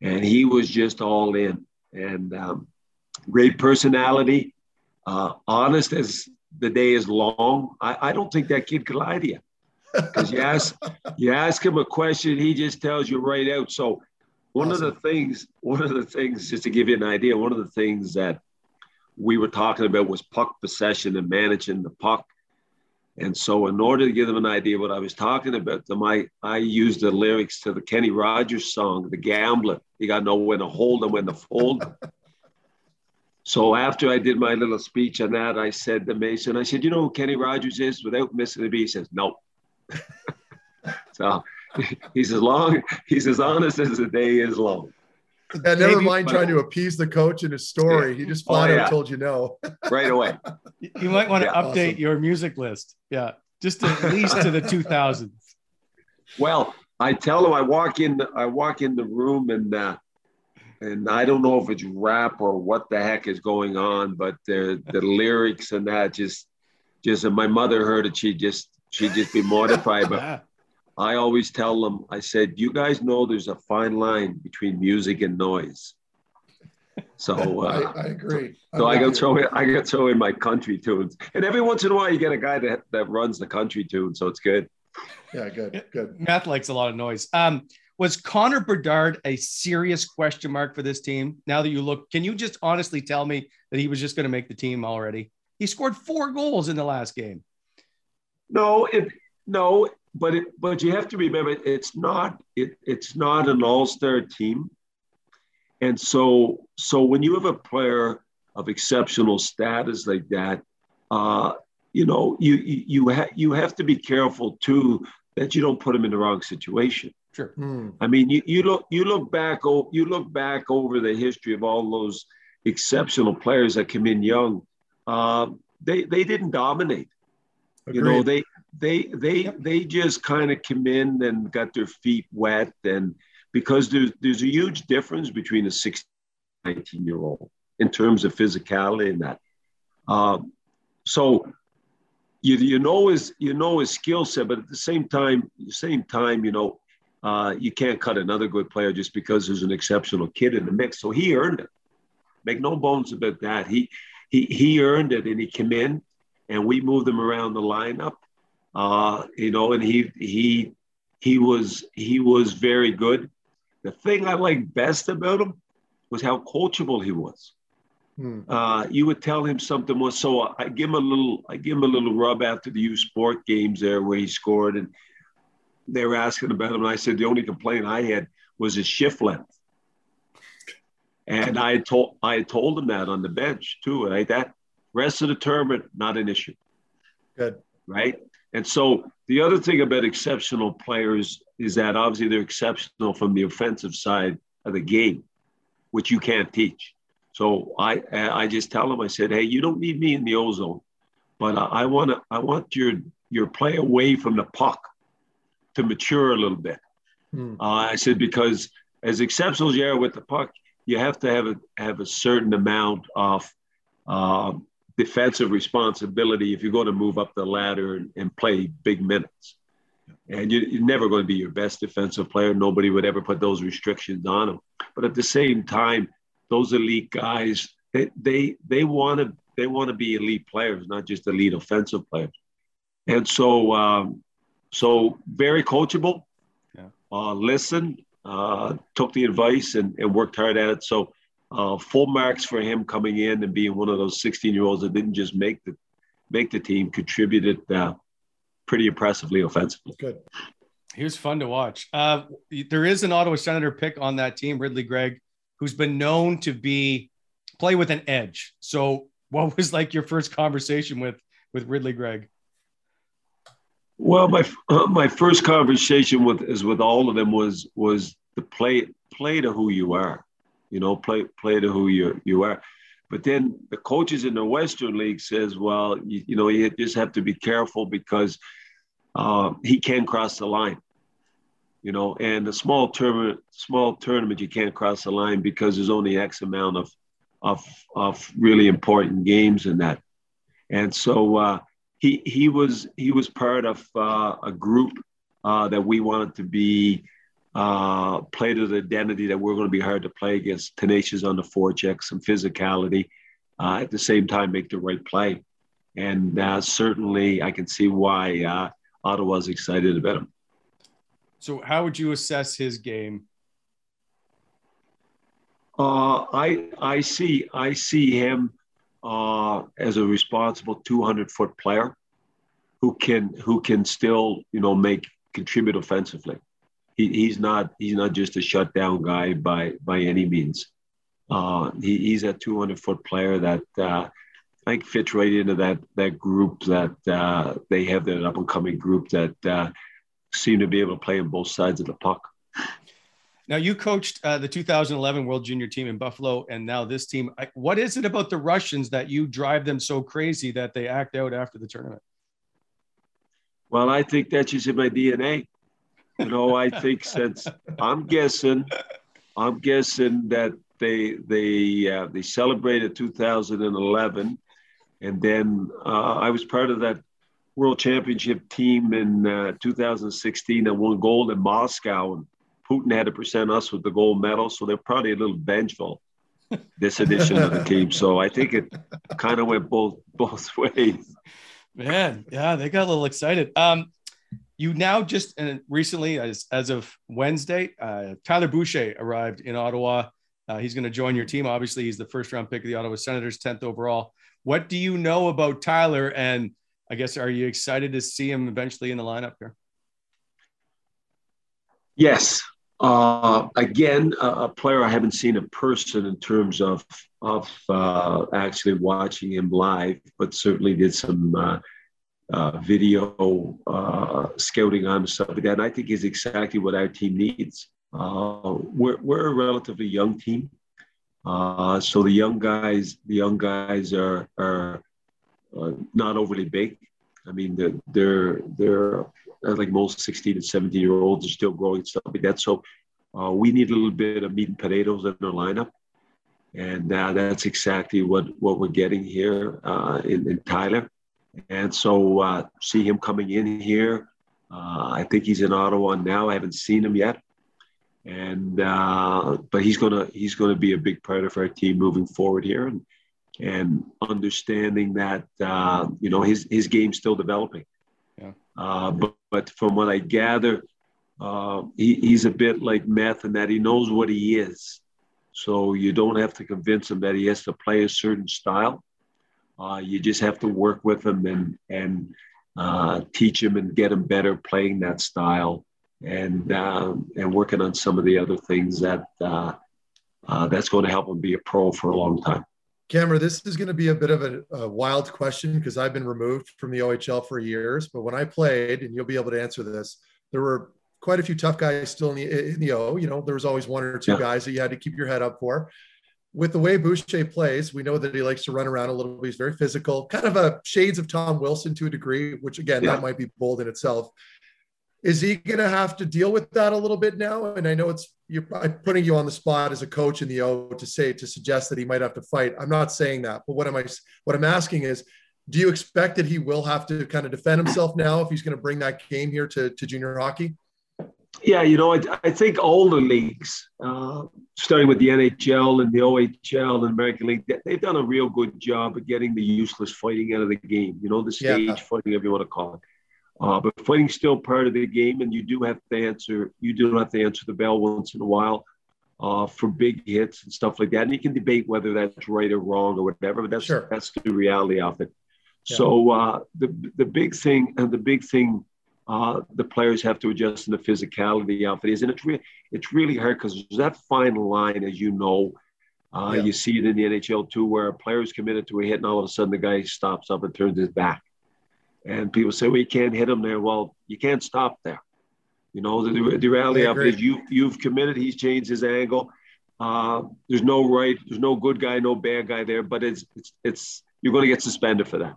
And he was just all in. And um, great personality, uh, honest as the day is long. I, I don't think that kid could lie to you because you ask you ask him a question, he just tells you right out. So one awesome. of the things, one of the things, just to give you an idea, one of the things that we were talking about was puck possession and managing the puck. And so, in order to give them an idea what I was talking about, them I I used the lyrics to the Kenny Rogers song, "The Gambler." You got to know when to hold and when to fold. So after I did my little speech on that, I said to Mason, I said, "You know who Kenny Rogers is?" Without missing a beat, he says, "No." so he's as long, he's as honest as the day is long. And never Maybe, mind trying to appease the coach in his story. Yeah. He just flat oh, yeah. out told you no. right away. You might want to yeah, update awesome. your music list. Yeah. Just at least to the 2000s. Well, I tell him I walk in I walk in the room and uh, and I don't know if it's rap or what the heck is going on, but the the lyrics and that just just and my mother heard it, she just she'd just be mortified. But I always tell them, I said, you guys know there's a fine line between music and noise. So uh, I, I, agree. So I, I got throw in, I got throw in my country tunes, and every once in a while you get a guy that that runs the country tune, so it's good. Yeah, good, good. Math likes a lot of noise. Um, was Connor Bedard a serious question mark for this team? Now that you look, can you just honestly tell me that he was just going to make the team already? He scored four goals in the last game. No, it no, but it but you have to remember it's not it it's not an all-star team. And so so when you have a player of exceptional status like that, uh, you know, you you you, ha- you have to be careful too that you don't put him in the wrong situation. Sure. Hmm. I mean, you, you look you look back you look back over the history of all those exceptional players that come in young. Uh, they they didn't dominate. Agreed. You know, they they they yep. they just kind of come in and got their feet wet and because there's there's a huge difference between a 16 19 year old in terms of physicality and that um, so you, you know his you know his skill set but at the same time the same time you know uh, you can't cut another good player just because there's an exceptional kid in the mix so he earned it make no bones about that he he he earned it and he came in and we moved him around the lineup uh, you know, and he he he was he was very good. The thing I liked best about him was how coachable he was. Hmm. Uh, you would tell him something was so I give him a little I give him a little rub after the U Sport games there where he scored and they were asking about him and I said the only complaint I had was his shift length. And I told I told him that on the bench too. Right, that rest of the tournament not an issue. Good. Right. And so the other thing about exceptional players is that obviously they're exceptional from the offensive side of the game, which you can't teach. So I I just tell them I said, hey, you don't need me in the ozone, but I want to I want your your play away from the puck to mature a little bit. Hmm. Uh, I said because as exceptional as you are with the puck, you have to have a have a certain amount of uh, defensive responsibility if you're going to move up the ladder and, and play big minutes. And you, are never going to be your best defensive player. Nobody would ever put those restrictions on them. But at the same time, those elite guys, they they they want to they want to be elite players, not just elite offensive players. And so um, so very coachable. Yeah. Uh, listened, uh, took the advice, and, and worked hard at it. So uh, full marks for him coming in and being one of those 16 year olds that didn't just make the make the team, contributed uh, pretty impressively offensively. Good. He was fun to watch. Uh, there is an Ottawa Senator pick on that team, Ridley Greig, who's been known to be play with an edge. So, what was like your first conversation with with Ridley Greig? Well, my uh, my first conversation with is with all of them was was the play play to who you are you know, play play to who you you are. But then the coaches in the Western League says, well, you, you know, you just have to be careful because uh, he can cross the line. You know, and the small tournament, small tournament, you can't cross the line because there's only X amount of of of really important games in that. And so uh, he he was he was part of uh, a group uh, that we wanted to be uh, play to the identity that we're going to be hard to play against, tenacious on the forecheck, some physicality, uh, at the same time make the right play. And uh, certainly I can see why uh, Ottawa's excited about him. So how would you assess his game? Uh, I I see I see him uh, as a responsible 200 foot player who can who can still you know make contribute offensively he, he's not he's not just a shutdown guy by by any means. Uh, he, he's a 200 foot player that uh, I think fits right into that that group that uh, they have that up and coming group that uh, seem to be able to play on both sides of the puck. Now you coached uh, the 2011 World Junior team in Buffalo, and now this team. What is it about the Russians that you drive them so crazy that they act out after the tournament? Well, I think that's just in my DNA. You know, I think since I'm guessing, I'm guessing that they they uh, they celebrated 2011, and then uh, I was part of that World Championship team in uh, 2016 that won gold in Moscow, and Putin had to present us with the gold medal, so they're probably a little vengeful this edition of the team. So I think it kind of went both both ways. Man, yeah, they got a little excited. Um, you now just and recently, as as of Wednesday, uh, Tyler Boucher arrived in Ottawa. Uh, he's going to join your team. Obviously, he's the first round pick of the Ottawa Senators, tenth overall. What do you know about Tyler? And I guess are you excited to see him eventually in the lineup here? Yes. Uh, again, a, a, player I haven't seen in person in terms of of uh, actually watching him live, but certainly did some uh, uh video uh, scouting on stuff like that. And I think is exactly what our team needs. We're we're a relatively young team, so the young guys the young guys are are not overly big. I mean, they're they're, they're like most 16 and 17 year olds are still growing stuff like that. So uh, we need a little bit of meat and potatoes in our lineup. And uh, that's exactly what, what we're getting here uh, in, in, Tyler. And so uh, see him coming in here. Uh, I think he's in Ottawa now. I haven't seen him yet. And uh, but he's gonna he's gonna be a big part of our team moving forward here, and and understanding that you know his his game's still developing. Yeah. but but from what I gather, uh, he, he's a bit like meth in that he knows what he is. So you don't have to convince him that he has to play a certain style. Uh, you just have to work with him and and uh, teach him and get him better playing that style and um, and working on some of the other things that uh, uh, that's going to help him be a pro for a long time. Cameron, this is going to be a bit of a, a wild question because I've been removed from the OHL for years. But when I played, and you'll be able to answer this, there were quite a few tough guys still in the in the O. You know, there was always one or two yeah. guys that you had to keep your head up for. With the way Boucher plays, we know that he likes to run around a little bit. He's very physical, kind of a shades of Tom Wilson to a degree, which again, yeah. that might be bold in itself. Is he going to have to deal with that a little bit now? And I know it's you're putting you on the spot as a coach in the O to say to suggest that he might have to fight. I'm not saying that, but what am I? What I'm asking is, do you expect that he will have to kind of defend himself now if he's going to bring that game here to, to junior hockey? Yeah, you know, I, I think all the leagues, uh, starting with the NHL and the OHL and American League, they've done a real good job of getting the useless fighting out of the game. You know, the stage yeah. fighting, whatever you want to call it. Uh, but fighting's still part of the game, and you do have to answer. You do have to answer the bell once in a while uh, for big hits and stuff like that. And you can debate whether that's right or wrong or whatever, but that's sure. that's the reality of it. Yeah. So uh, the the big thing and the big thing uh, the players have to adjust in the physicality of it is, and it's really it's really hard because there's that fine line, as you know. Uh, yeah. You see it in the NHL too, where a player is committed to a hit, and all of a sudden the guy stops up and turns his back. And people say, well, you can't hit him there. Well, you can't stop there. You know, the, the reality of it is you, you've committed, he's changed his angle. Uh, there's no right, there's no good guy, no bad guy there, but it's, it's, it's you're going to get suspended for that.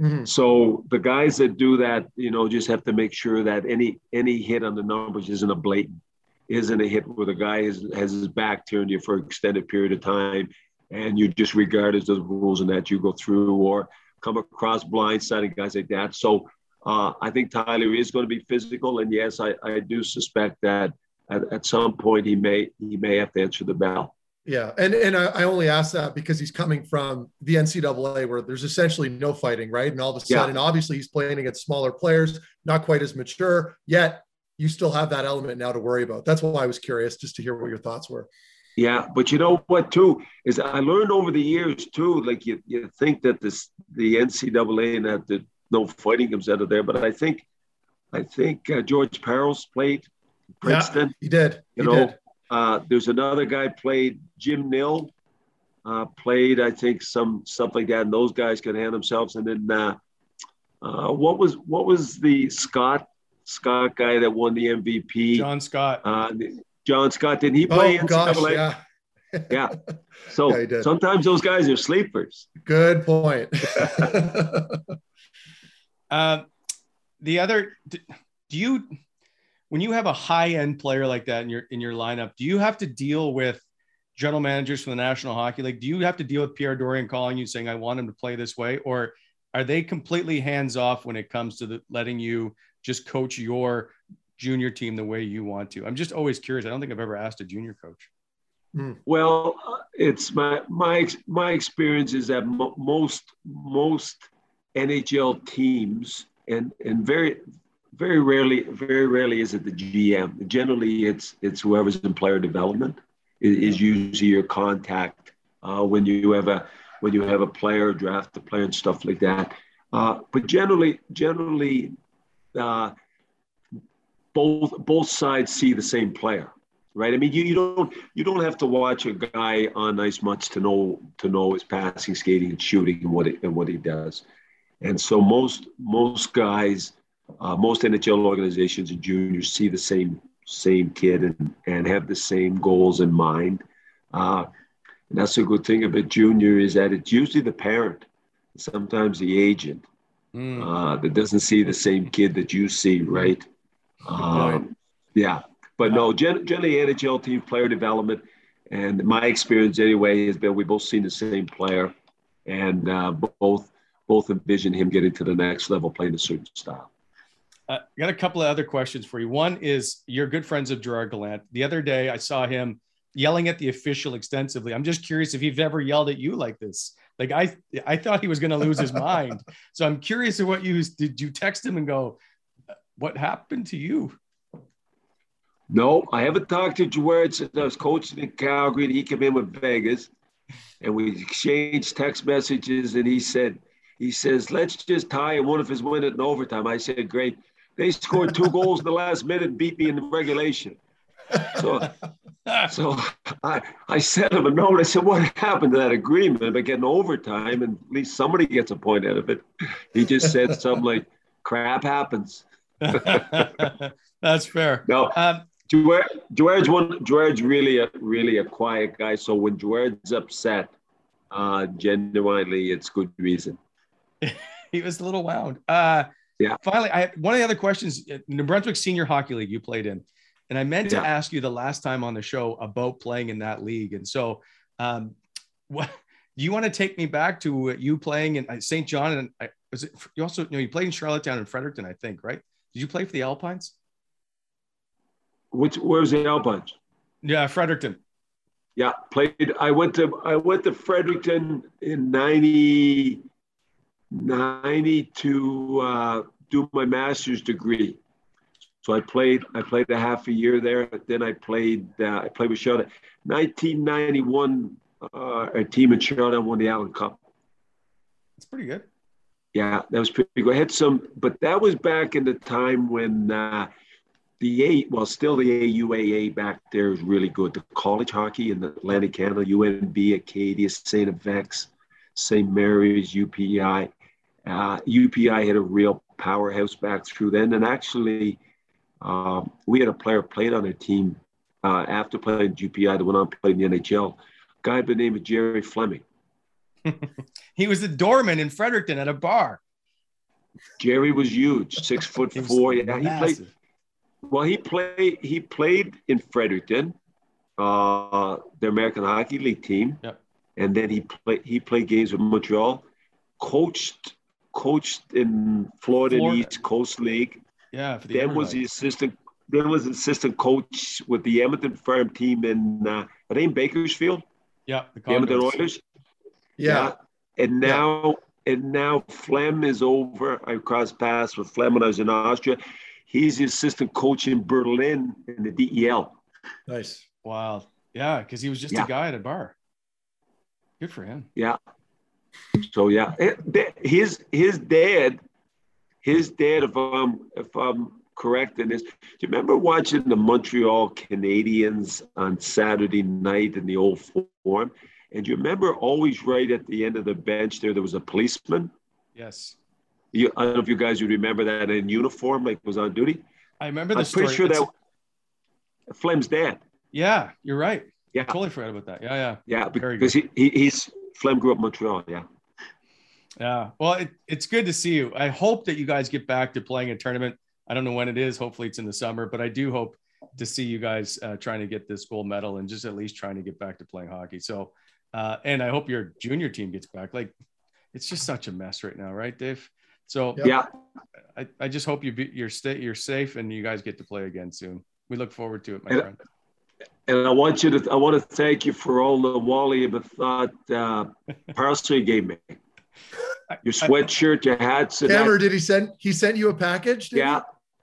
Mm-hmm. So the guys that do that, you know, just have to make sure that any any hit on the numbers isn't a blatant, isn't a hit where the guy is, has his back turned to you for an extended period of time, and you just regard as the rules and that you go through, or come across blindsiding guys like that. So uh, I think Tyler is going to be physical, and yes, I, I do suspect that at, at some point he may he may have to answer the bell. Yeah, and and I, I only ask that because he's coming from the NCAA where there's essentially no fighting, right? And all of a sudden, yeah. obviously, he's playing against smaller players, not quite as mature yet. You still have that element now to worry about. That's why I was curious, just to hear what your thoughts were. Yeah, but you know what too is I learned over the years too. Like you, you think that this the NCAA and that the no fighting comes out of there, but I think I think uh, George Parros played Princeton. Yeah, he did. You he know, did. Uh, there's another guy played Jim Nill, uh, played I think some stuff like that, and those guys can hand themselves. And then uh, uh what was what was the Scott Scott guy that won the MVP? John Scott. Uh, John Scott, didn't he play oh, gosh, yeah. yeah. So yeah, sometimes those guys are sleepers. Good point. um, the other, do you, when you have a high end player like that in your in your lineup, do you have to deal with general managers from the National Hockey League? Do you have to deal with Pierre Dorion calling you saying, "I want him to play this way," or are they completely hands off when it comes to the, letting you just coach your junior team the way you want to? I'm just always curious. I don't think I've ever asked a junior coach. Hmm. Well, it's my my my experience is that mo- most most NHL teams and and very very rarely very rarely is it the GM. Generally, it's it's whoever's in player development is, is usually your contact uh, when you have a when you have a player draft a player and stuff like that. Uh, but generally, generally, uh, both both sides see the same player right? I mean, you, you don't you don't have to watch a guy on ice much to know to know his passing, skating, and shooting and what it, and what he does. And so most most guys, uh, most NHL organizations and juniors see the same same kid and and have the same goals in mind. Uh, and that's a good thing about junior is that it's usually the parent, sometimes the agent, mm. uh, that doesn't see the same kid that you see, right? Um, yeah. But no, generally NHL team player development, and my experience anyway has been we both seen the same player, and uh, both both envision him getting to the next level playing a certain style. Uh, I got a couple of other questions for you. One is you're good friends of Gerard Gallant. The other day I saw him yelling at the official extensively. I'm just curious if he's ever yelled at you like this. Like I, I thought he was going to lose his mind. So I'm curious of what you did. You text him and go, "What happened to you?" No, I haven't talked to George since I was coaching in Calgary and he came in with Vegas and we exchanged text messages and he said, he says, let's just tie and one of his win it in overtime. I said, great. They scored two goals in the last minute and beat me in the regulation. So, so I, I sent him a note. I said, what happened to that agreement about getting overtime? And at least somebody gets a point out of it. He just said something like, crap happens. That's fair. No, um, George, George, one, George really a really a quiet guy. So when George's upset, uh, genuinely, it's good reason. he was a little wound. Uh, yeah. Finally, I one of the other questions: New Brunswick Senior Hockey League you played in, and I meant yeah. to ask you the last time on the show about playing in that league. And so, um, what do you want to take me back to you playing in uh, St. John? And I, was it you also you know you played in Charlottetown and Fredericton, I think, right? Did you play for the Alpines? Which where was the Alpines? Yeah, Fredericton. Yeah, played. I went to I went to Fredericton in 90, 90 to uh, do my master's degree. So I played I played a half a year there. Then I played uh, I played with Charlotte. 1991, uh, a team in Charlotte won the Allen Cup. That's pretty good. Yeah, that was pretty good. I had some, but that was back in the time when uh, the A, well, still the AUAA back there is really good. The college hockey in the Atlantic Canada, UNB, Acadia, St. FX, St. Mary's, UPEI. Uh, UPEI had a real powerhouse back through then. And actually, um, we had a player played on our team uh, after playing UPEI that went on playing the NHL. A guy by the name of Gerry Fleming. He was a doorman in Fredericton at a bar. Gerry was huge, six foot four. Yeah, he played well, he played he played in Fredericton, uh, the American Hockey League team, yep. and then he played he played games with Montreal, coached coached in Florida, Florida. East Coast League. Yeah, for the then was the assistant. Then was assistant coach with the Edmonton Farm team in uh, they in Bakersfield? Yeah, the, the Edmonton Oilers. Yeah. yeah. and now yeah. and now Flem is over. I crossed paths with Flem when I was in Austria. He's the assistant coach in Berlin in the DEL. Nice. Wow. Yeah, because he was just yeah. a guy at a bar. Good for him. Yeah. So yeah, eh, his his dad, his dad, if I'm if I'm correct in this, do you remember watching the Montreal Canadiens on Saturday night in the old Forum? And you remember always right at the end of the bench there there was a policeman? Yes. You, I don't know if you guys would remember that in uniform, like was on duty. I remember the I'm story. pretty sure it's... that Flem's dad. Yeah, you're right. Yeah, I totally forgot about that. Yeah, yeah, yeah. Because he, he, he's Flem grew up in Montreal. Yeah. Yeah. Well, it, it's good to see you. I hope that you guys get back to playing a tournament I don't know when it is. Hopefully, it's in the summer, but I do hope to see you guys uh, trying to get this gold medal and just at least trying to get back to playing hockey. So, uh, and I hope your junior team gets back. Like, it's just such a mess right now, right, Dave? So yeah, I, I just hope you be, you're stay you're safe and you guys get to play again soon. We look forward to it, my and, friend. And I want you to I want to thank you for all the Wally Methot uh, parcel you gave me. Your sweatshirt, your hats. And Cameron, did he send he sent you a package? yeah, he?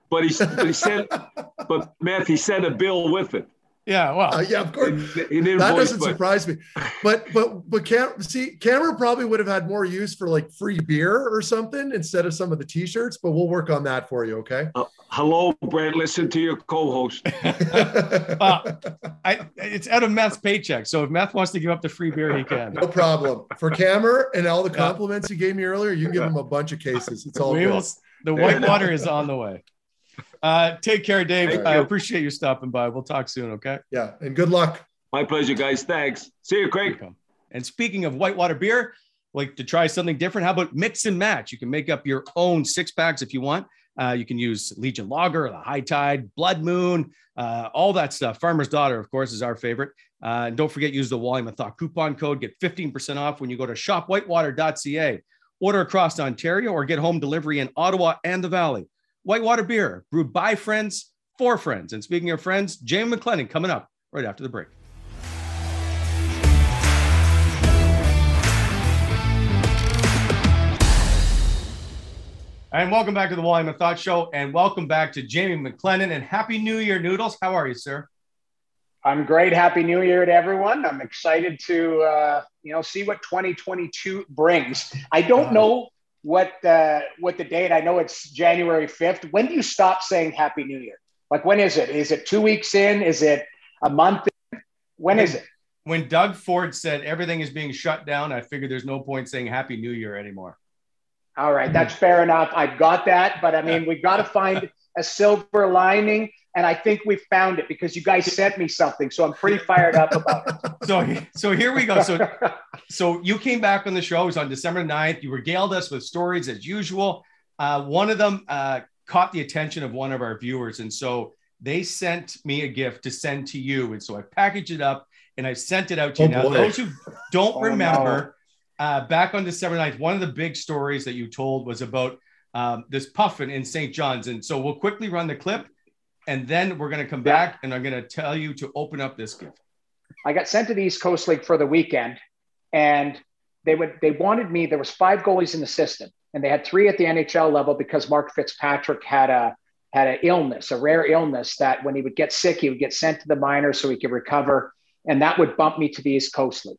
but he but he sent but Matt he sent a bill with it. Yeah, well, uh, yeah, of course. An, an that invoice, doesn't but- surprise me. But but but Cam, see, Cameron probably would have had more use for like free beer or something instead of some of the t-shirts. But we'll work on that for you. Okay. Uh, hello, Brent. Listen to your co-host. uh, I, it's out of Meth's paycheck. So if Meth wants to give up the free beer, he can. No problem. For Cameron and all the compliments you gave me earlier, you can give him a bunch of cases. It's all We good. will, the whitewater is on the way. Uh, take care, Dave. Thank I you. appreciate you stopping by. We'll talk soon. Okay. Yeah, and good luck. My pleasure, guys. Thanks. See you, Craig. And speaking of whitewater beer, like to try something different, how about mix and match? You can make up your own six packs if you want. Uh, you can use Legion Lager, the High Tide, Blood Moon, uh, all that stuff. Farmer's Daughter, of course, is our favorite. Uh, and don't forget, use the Wally Methot coupon code. Get 15% off when you go to shopwhitewater.ca. Order across Ontario or get home delivery in Ottawa and the Valley. Whitewater beer, brewed by friends for friends. And speaking of friends, Jamie McLennan coming up right after the break. And welcome back to the Wally Methot Show, and welcome back to Jamie McLennan. And Happy New Year, Noodles. How are you, sir? I'm great. Happy New Year to everyone. I'm excited to uh, you know see what 2022 brings. I don't know what uh, what the date. I know it's January 5th. When do you stop saying Happy New Year? Like when is it? Is it two weeks in? Is it a month? In? When is it? When Doug Ford said everything is being shut down, I figured there's no point saying Happy New Year anymore. All right, that's fair enough. I've got that, but I mean, we've got to find a silver lining, and I think we found it because you guys sent me something, so I'm pretty fired up about it. So, so here we go. So, so you came back on the show. It was on December 9th. You regaled us with stories as usual. Uh, one of them uh, caught the attention of one of our viewers, and so they sent me a gift to send to you, and so I packaged it up and I sent it out to you. Oh, now, boy. those who don't Oh, remember, uh, back on December 9th, one of the big stories that you told was about um, this puffin in St. John's. And so we'll quickly run the clip and then we're going to come back and I'm going to tell you to open up this gift. I got sent to the East Coast League for the weekend, and they would they wanted me. There was five goalies in the system, and they had three at the NHL level because Mark Fitzpatrick had a had an illness, a rare illness that when he would get sick, he would get sent to the minors so he could recover, and that would bump me to the East Coast League.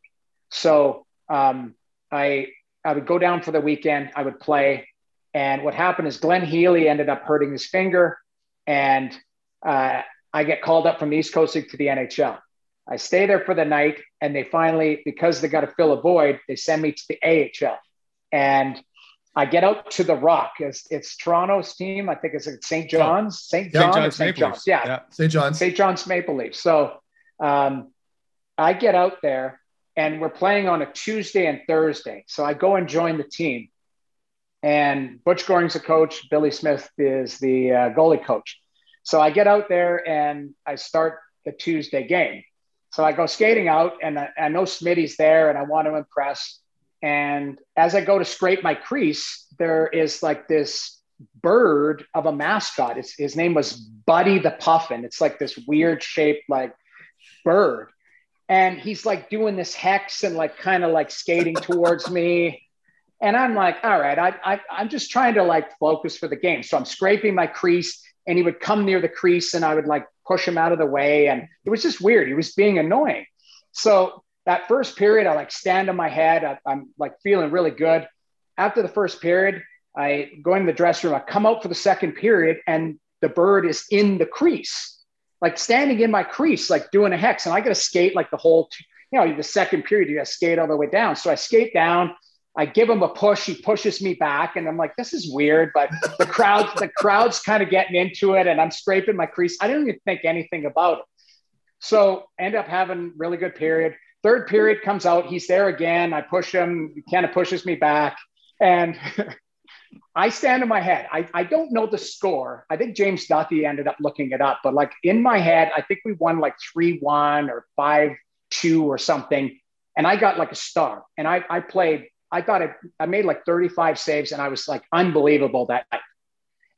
So um, I I would go down for the weekend. I would play, and what happened is Glenn Healy ended up hurting his finger, and uh, I get called up from the East Coast League to the NHL. I stay there for the night, and they finally, because they got to fill a void, they send me to the AHL. And I get out to the Rock. It's, it's Toronto's team. I think it's at St. John's. St. John John's St. John's. Leafs. Yeah. St. John's. St. John's Maple Leafs. So um, I get out there and we're playing on a Tuesday and Thursday. So I go and join the team. And Butch Goring's the coach. Billy Smith is the uh, goalie coach. So I get out there and I start the Tuesday game. So I go skating out and I, I know Smitty's there and I want to impress. And as I go to scrape my crease, there is like this bird of a mascot. It's, his name was Buddy the Puffin. It's like this weird shaped like bird. And he's like doing this hex and like kind of like skating towards me. And I'm like, all right, I, I, I'm just trying to like focus for the game. So I'm scraping my crease and he would come near the crease and I would like push him out of the way. And it was just weird. He was being annoying. So that first period, I like stand on my head. I, I'm like feeling really good. After the first period, I go in the dressing room. I come out for the second period, and the bird is in the crease, like standing in my crease, like doing a hex. And I got to skate like the whole, t- you know, the second period, you got to skate all the way down. So I skate down. I give him a push. He pushes me back, and I'm like, "This is weird." But the crowd, the crowd's kind of getting into it, and I'm scraping my crease. I didn't even think anything about it. So end up having really good period. Third period comes out. He's there again. I push him. He kind of pushes me back, and I stand in my head. I, I don't know the score. I think James Duthie ended up looking it up, but like in my head, I think we won like 3 1 or 5 2 or something. And I got like a star. And I, I played, I thought I, I made like 35 saves and I was like unbelievable that night.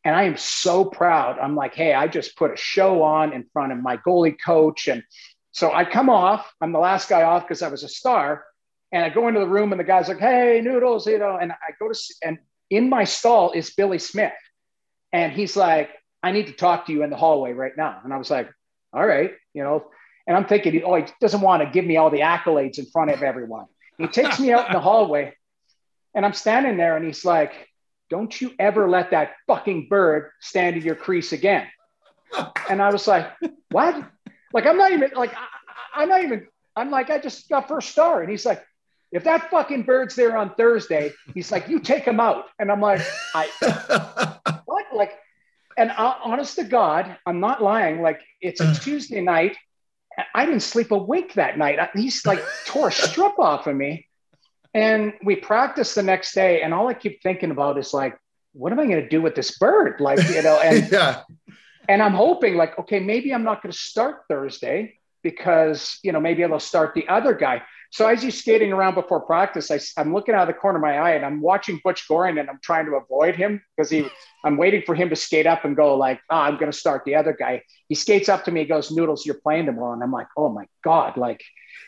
And I am so proud. I'm like, hey, I just put a show on in front of my goalie coach. And so I come off, I'm the last guy off because I was a star. And I go into the room and the guy's like, hey, noodles, you know, and I go to, and in my stall is Billy Smith. And he's like, I need to talk to you in the hallway right now. And I was like, all right, you know, and I'm thinking, oh, he doesn't want to give me all the accolades in front of everyone. He takes me out in the hallway and I'm standing there and he's like, don't you ever let that fucking bird stand in your crease again. And I was like, what? Like, I'm not even like, I, I'm not even, I'm like, I just got first star. And he's like, if that fucking bird's there on Thursday, he's like, you take him out. And I'm like, I, what? Like, and uh, honest to God, I'm not lying. Like, it's a Tuesday night. I didn't sleep a wink that night. He's like tore a strip off of me. And we practice the next day. And all I keep thinking about is like, what am I going to do with this bird? Like, you know, and, yeah. and I'm hoping like, okay, maybe I'm not going to start Thursday because, you know, maybe I'll start the other guy. So as he's skating around before practice, I, am looking out of the corner of my eye and I'm watching Butch Goring and I'm trying to avoid him because he, I'm waiting for him to skate up and go like, oh, I'm going to start the other guy. He skates up to me, he goes, Noodles, you're playing tomorrow. And I'm like, oh my God. Like,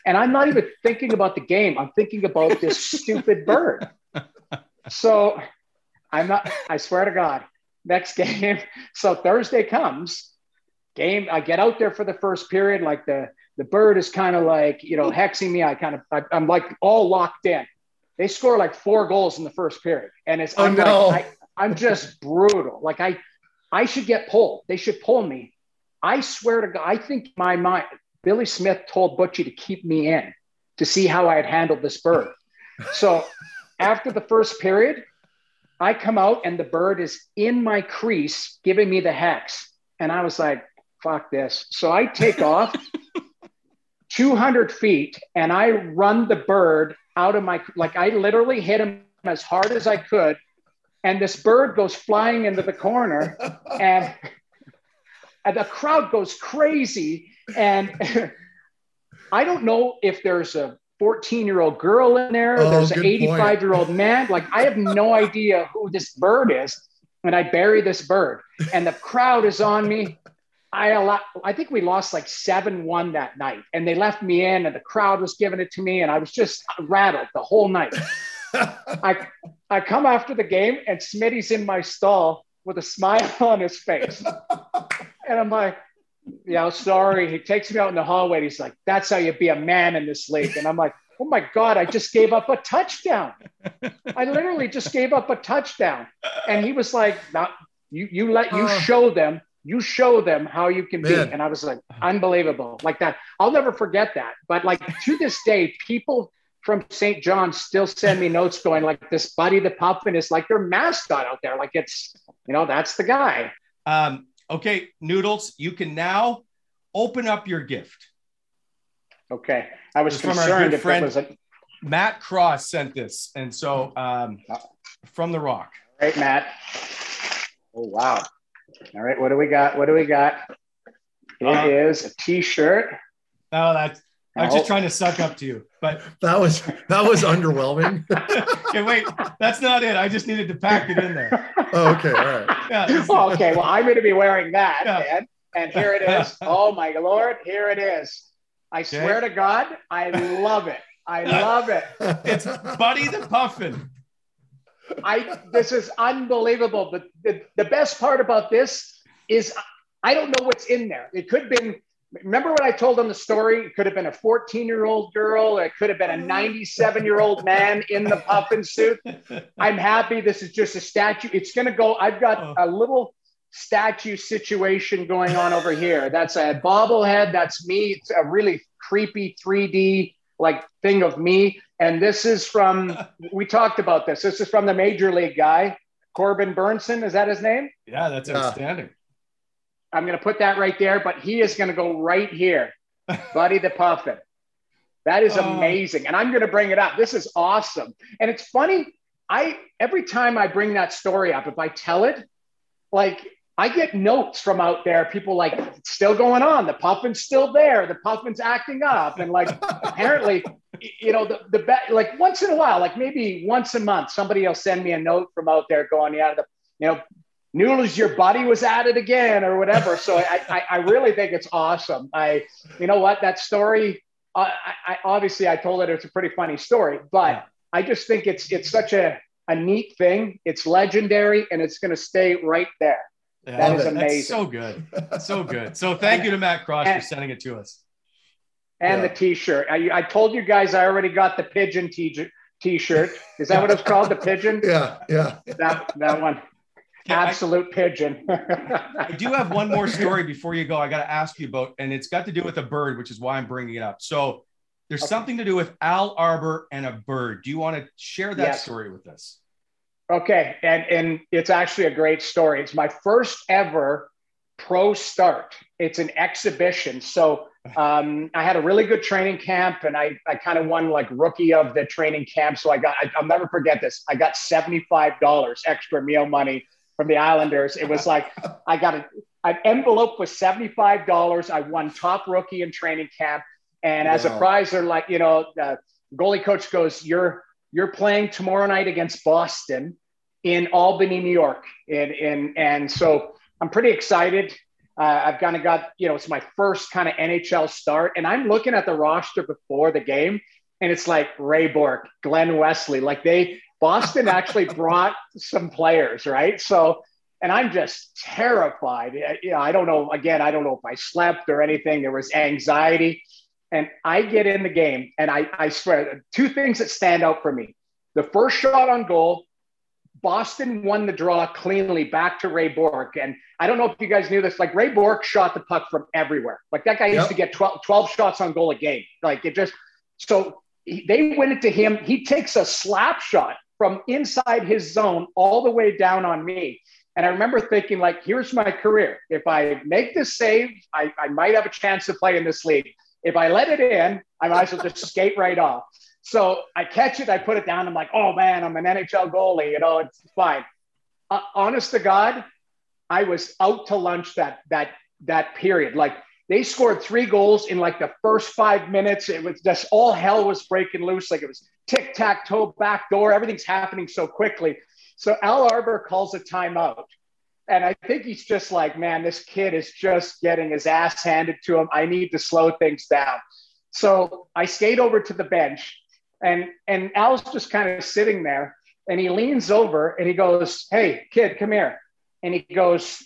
and I'm not even thinking about the game. I'm thinking about this stupid bird. So I'm not, I swear to God, next game. So Thursday comes, game, I get out there for the first period, like the, the bird is kind of like, you know, hexing me. I kind of, I, am like all locked in. They score like four goals in the first period. And it's, oh, I'm no. like, I, I'm just brutal. Like I, I should get pulled. They should pull me. I swear to God, I think my mind, Billy Smith told Butchie to keep me in to see how I had handled this bird. So after the first period, I come out and the bird is in my crease giving me the hex. And I was like, fuck this. So I take off 200 feet and I run the bird out of my, like I literally hit him as hard as I could. And this bird goes flying into the corner and, and the crowd goes crazy. And I don't know if there's a 14 year old girl in there, oh, there's an 85 year old man. Like I have no idea who this bird is. And I bury this bird and the crowd is on me. I allow, I think we lost like seven one that night, and they left me in, and the crowd was giving it to me, and I was just rattled the whole night. I I come after the game, and Smitty's in my stall with a smile on his face, and I'm like, "Yeah, sorry." He takes me out in the hallway. And he's like, "That's how you be a man in this league," and I'm like. Oh my God, I just gave up a touchdown. I literally just gave up a touchdown. And he was like, "Not you you let you show them you show them how you can Man. be. And I was like, unbelievable, like that. I'll never forget that. But like to this day, people from St. John still send me notes going like this Buddy the Puffin is like their mascot out there. Like it's, you know, that's the guy. Um, okay, Noodles, you can now open up your gift. Okay. I was concerned if friend, it was a... Matt Cross sent this. And so um, from the rock. All right, Matt. Oh, wow. All right, what do we got? What do we got? It uh, is a t-shirt. Oh, that's I was just trying to suck up to you, but that was that was underwhelming. okay, wait, that's not it. I just needed to pack it in there. Oh, okay, all right. Yeah, well, okay, well, I'm going to be wearing that, yeah. man. And here it is. Oh my lord, here it is. I okay. swear to God, I love it. I love it. It's Buddy the Puffin. I this is unbelievable. But the, the best part about this is I don't know what's in there. It could have been remember when I told them the story? It could have been a 14 year old girl, it could have been a 97 year old man in the puffin suit. I'm happy this is just a statue. It's gonna go. I've got a little statue situation going on over here. That's a bobblehead. That's me. It's a really creepy 3D like thing of me. And this is from, we talked about this. This is from the major league guy, Corbin Burnson. Is that his name? Yeah, that's outstanding. Uh, I'm going to put that right there, but he is going to go right here. Buddy the Puffin. That is oh. amazing. And I'm going to bring it up. This is awesome. And it's funny. I every time I bring that story up, if I tell it, like I get notes from out there, people like still going on. The puffin's still there. The puffin's acting up, and like apparently, you know, the the be- like once in a while, like maybe once a month, somebody will send me a note from out there going, yeah, the you know, Noodles, your buddy was at it again, or whatever. So I, I, I really think it's awesome. I, you know what, that story. Uh, I, I obviously I told it it's a pretty funny story, but yeah. I just think it's it's such a a neat thing. It's legendary, and it's going to stay right there. Yeah, that is amazing. That's so good. So good. So thank you to Matt Cross and, for sending it to us. And yeah. the t-shirt. I, I told you guys I already got the pigeon t- t-shirt. Is that what it's called? The pigeon? Yeah. Yeah. That, that one. Absolute pigeon. I do have one more story before you go. I got to ask you about, and it's got to do with a bird, which is why I'm bringing it up. So there's okay. something to do with Al Arbour and a bird. Do you want to share that yes. story with us? Okay, and and it's actually a great story. It's my first ever pro start. It's an exhibition. So um, I had a really good training camp, and I I kind of won like rookie of the training camp. So I got I, will never forget this. I got seventy five dollars extra meal money from the Islanders. It was like I got a, an envelope with seventy five dollars. I won top rookie in training camp, and as wow. a prize, they're like you know the goalie coach goes, "You're you're playing tomorrow night against Boston." in Albany, New York. And, and, and so I'm pretty excited. Uh, I've kind of got, you know, it's my first kind of NHL start. And I'm looking at the roster before the game, and it's like Ray Bourque, Glen Wesley. Like they, Boston actually brought some players, right? So, and I'm just terrified. You know, I don't know, again, I don't know if I slept or anything. There was anxiety. And I get in the game, and I, I swear, two things that stand out for me. The first shot on goal, Boston won the draw cleanly back to Ray Bourque. And I don't know if you guys knew this, like Ray Bourque shot the puck from everywhere. Like that guy yep. used to get 12, 12, shots on goal a game. Like it just, so he, they went it to him. He takes a slap shot from inside his zone all the way down on me. And I remember thinking, like, here's my career. If I make this save, I, I might have a chance to play in this league. If I let it in, I might as well just skate right off. So I catch it, I put it down. I'm like, oh man, I'm an NHL goalie. You know, it's fine. Uh, honest to God, I was out to lunch that that that period. Like they scored three goals in like the first five minutes. It was just all hell was breaking loose. Like it was tic tac toe, back door. Everything's happening so quickly. So Al Arbour calls a timeout. And I think he's just like, man, this kid is just getting his ass handed to him. I need to slow things down. So I skate over to the bench and and Al's just kind of sitting there and he leans over and he goes, Hey, kid, come here. And he goes,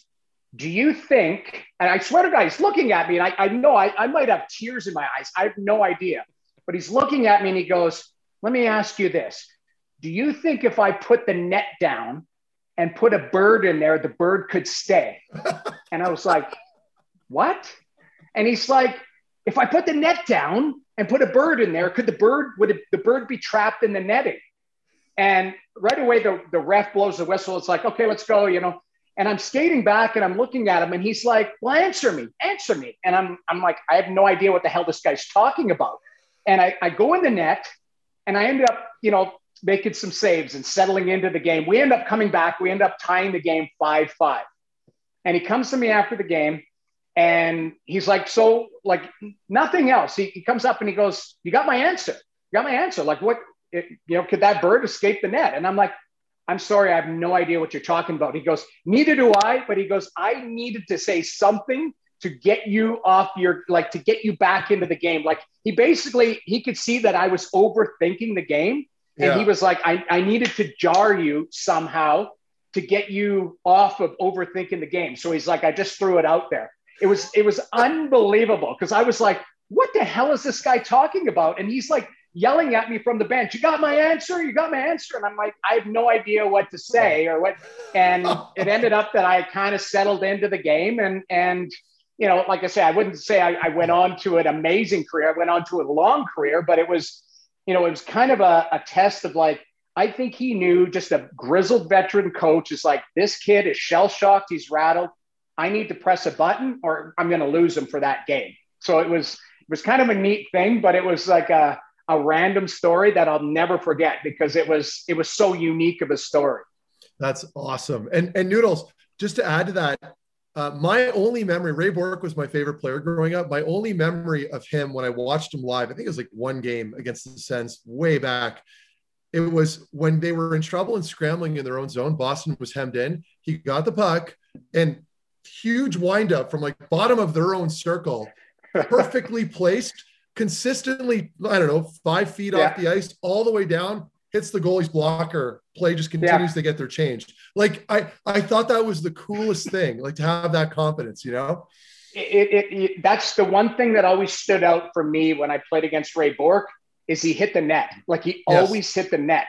Do you think, and I swear to God, he's looking at me and I, I know I, I might have tears in my eyes. I have no idea. But he's looking at me and he goes, Let me ask you this. Do you think if I put the net down and put a bird in there, the bird could stay? and I was like, What? And he's like, If I put the net down and put a bird in there, could the bird would it, the bird be trapped in the netting? And right away, the, the ref blows the whistle. It's like, okay, let's go, you know. And I'm skating back and I'm looking at him, and he's like, Well, answer me, answer me. And I'm, I'm like, I have no idea what the hell this guy's talking about. And I, I go in the net and I ended up, you know, making some saves and settling into the game. We end up coming back. We end up tying the game 5 5. And he comes to me after the game and he's like, so like nothing else. He, he comes up and he goes, you got my answer. You got my answer. Like what, it, you know, could that bird escape the net? And I'm like, I'm sorry, I have no idea what you're talking about. He goes, neither do I. But he goes, I needed to say something to get you off your, like to get you back into the game. Like he basically, he could see that I was overthinking the game. And yeah. he was like, I, I needed to jar you somehow to get you off of overthinking the game. So he's like, I just threw it out there. It was it was unbelievable because I was like, what the hell is this guy talking about? And he's like yelling at me from the bench, you got my answer, you got my answer. And I'm like, I have no idea what to say or what. And it ended up that I kind of settled into the game and and you know, like I say, I wouldn't say I, I went on to an amazing career. I went on to a long career, but it was, you know, it was kind of a, a test of like, I think he knew just a grizzled veteran coach is like, this kid is shell shocked. He's rattled. I need to press a button or I'm going to lose him for that game. So it was it was kind of a neat thing, but it was like a, a random story that I'll never forget because it was it was so unique of a story. That's awesome. And and Noodles, just to add to that, uh, my only memory, Ray Bourque was my favorite player growing up. My only memory of him when I watched him live, I think it was like one game against the Sens way back. It was when they were in trouble and scrambling in their own zone. Boston was hemmed in. He got the puck and huge windup from like bottom of their own circle, perfectly placed, consistently, I don't know, five feet yeah. off the ice, all the way down, hits the goalie's blocker. Play just continues yeah. to get their change. Like I, I thought that was the coolest thing, like to have that confidence, you know. It, it, it, that's the one thing that always stood out for me when I played against Ray Bourque is he hit the net. Like he yes. always hit the net.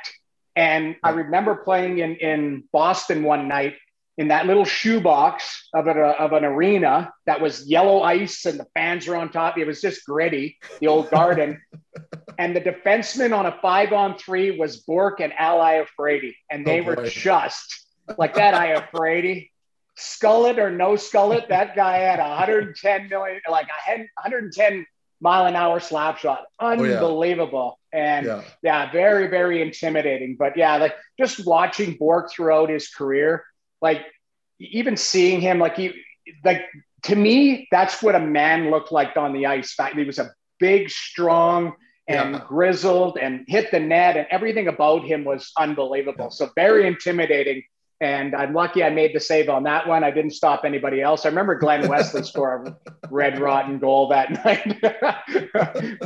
And I remember playing in, in Boston one night in that little shoebox of, a, of an arena that was yellow ice and the fans were on top. It was just gritty, the old garden. and the defenseman on a five on three was Bourque and Al Iafrate. And they oh, were just like that Iafrate. Skull it or no skull it, that guy had 110 million, like a 110 mile an hour slap shot. Unbelievable. Oh, yeah. And yeah. yeah. very, very intimidating. But yeah, like just watching Bourque throughout his career, like even seeing him, like he, like to me, that's what a man looked like on the ice. He was a big, strong, and yeah. grizzled and hit the net, and everything about him was unbelievable. So very intimidating. And I'm lucky I made the save on that one. I didn't stop anybody else. I remember Glen Wesley score a red rotten goal that night,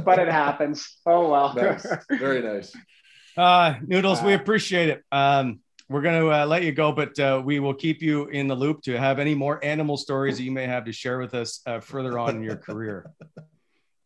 but it happens. Oh well. Nice. Very nice. Uh, Noodles, uh, we appreciate it. Um, we're going to uh, let you go, but uh, we will keep you in the loop to have any more animal stories that you may have to share with us uh, further on in your career.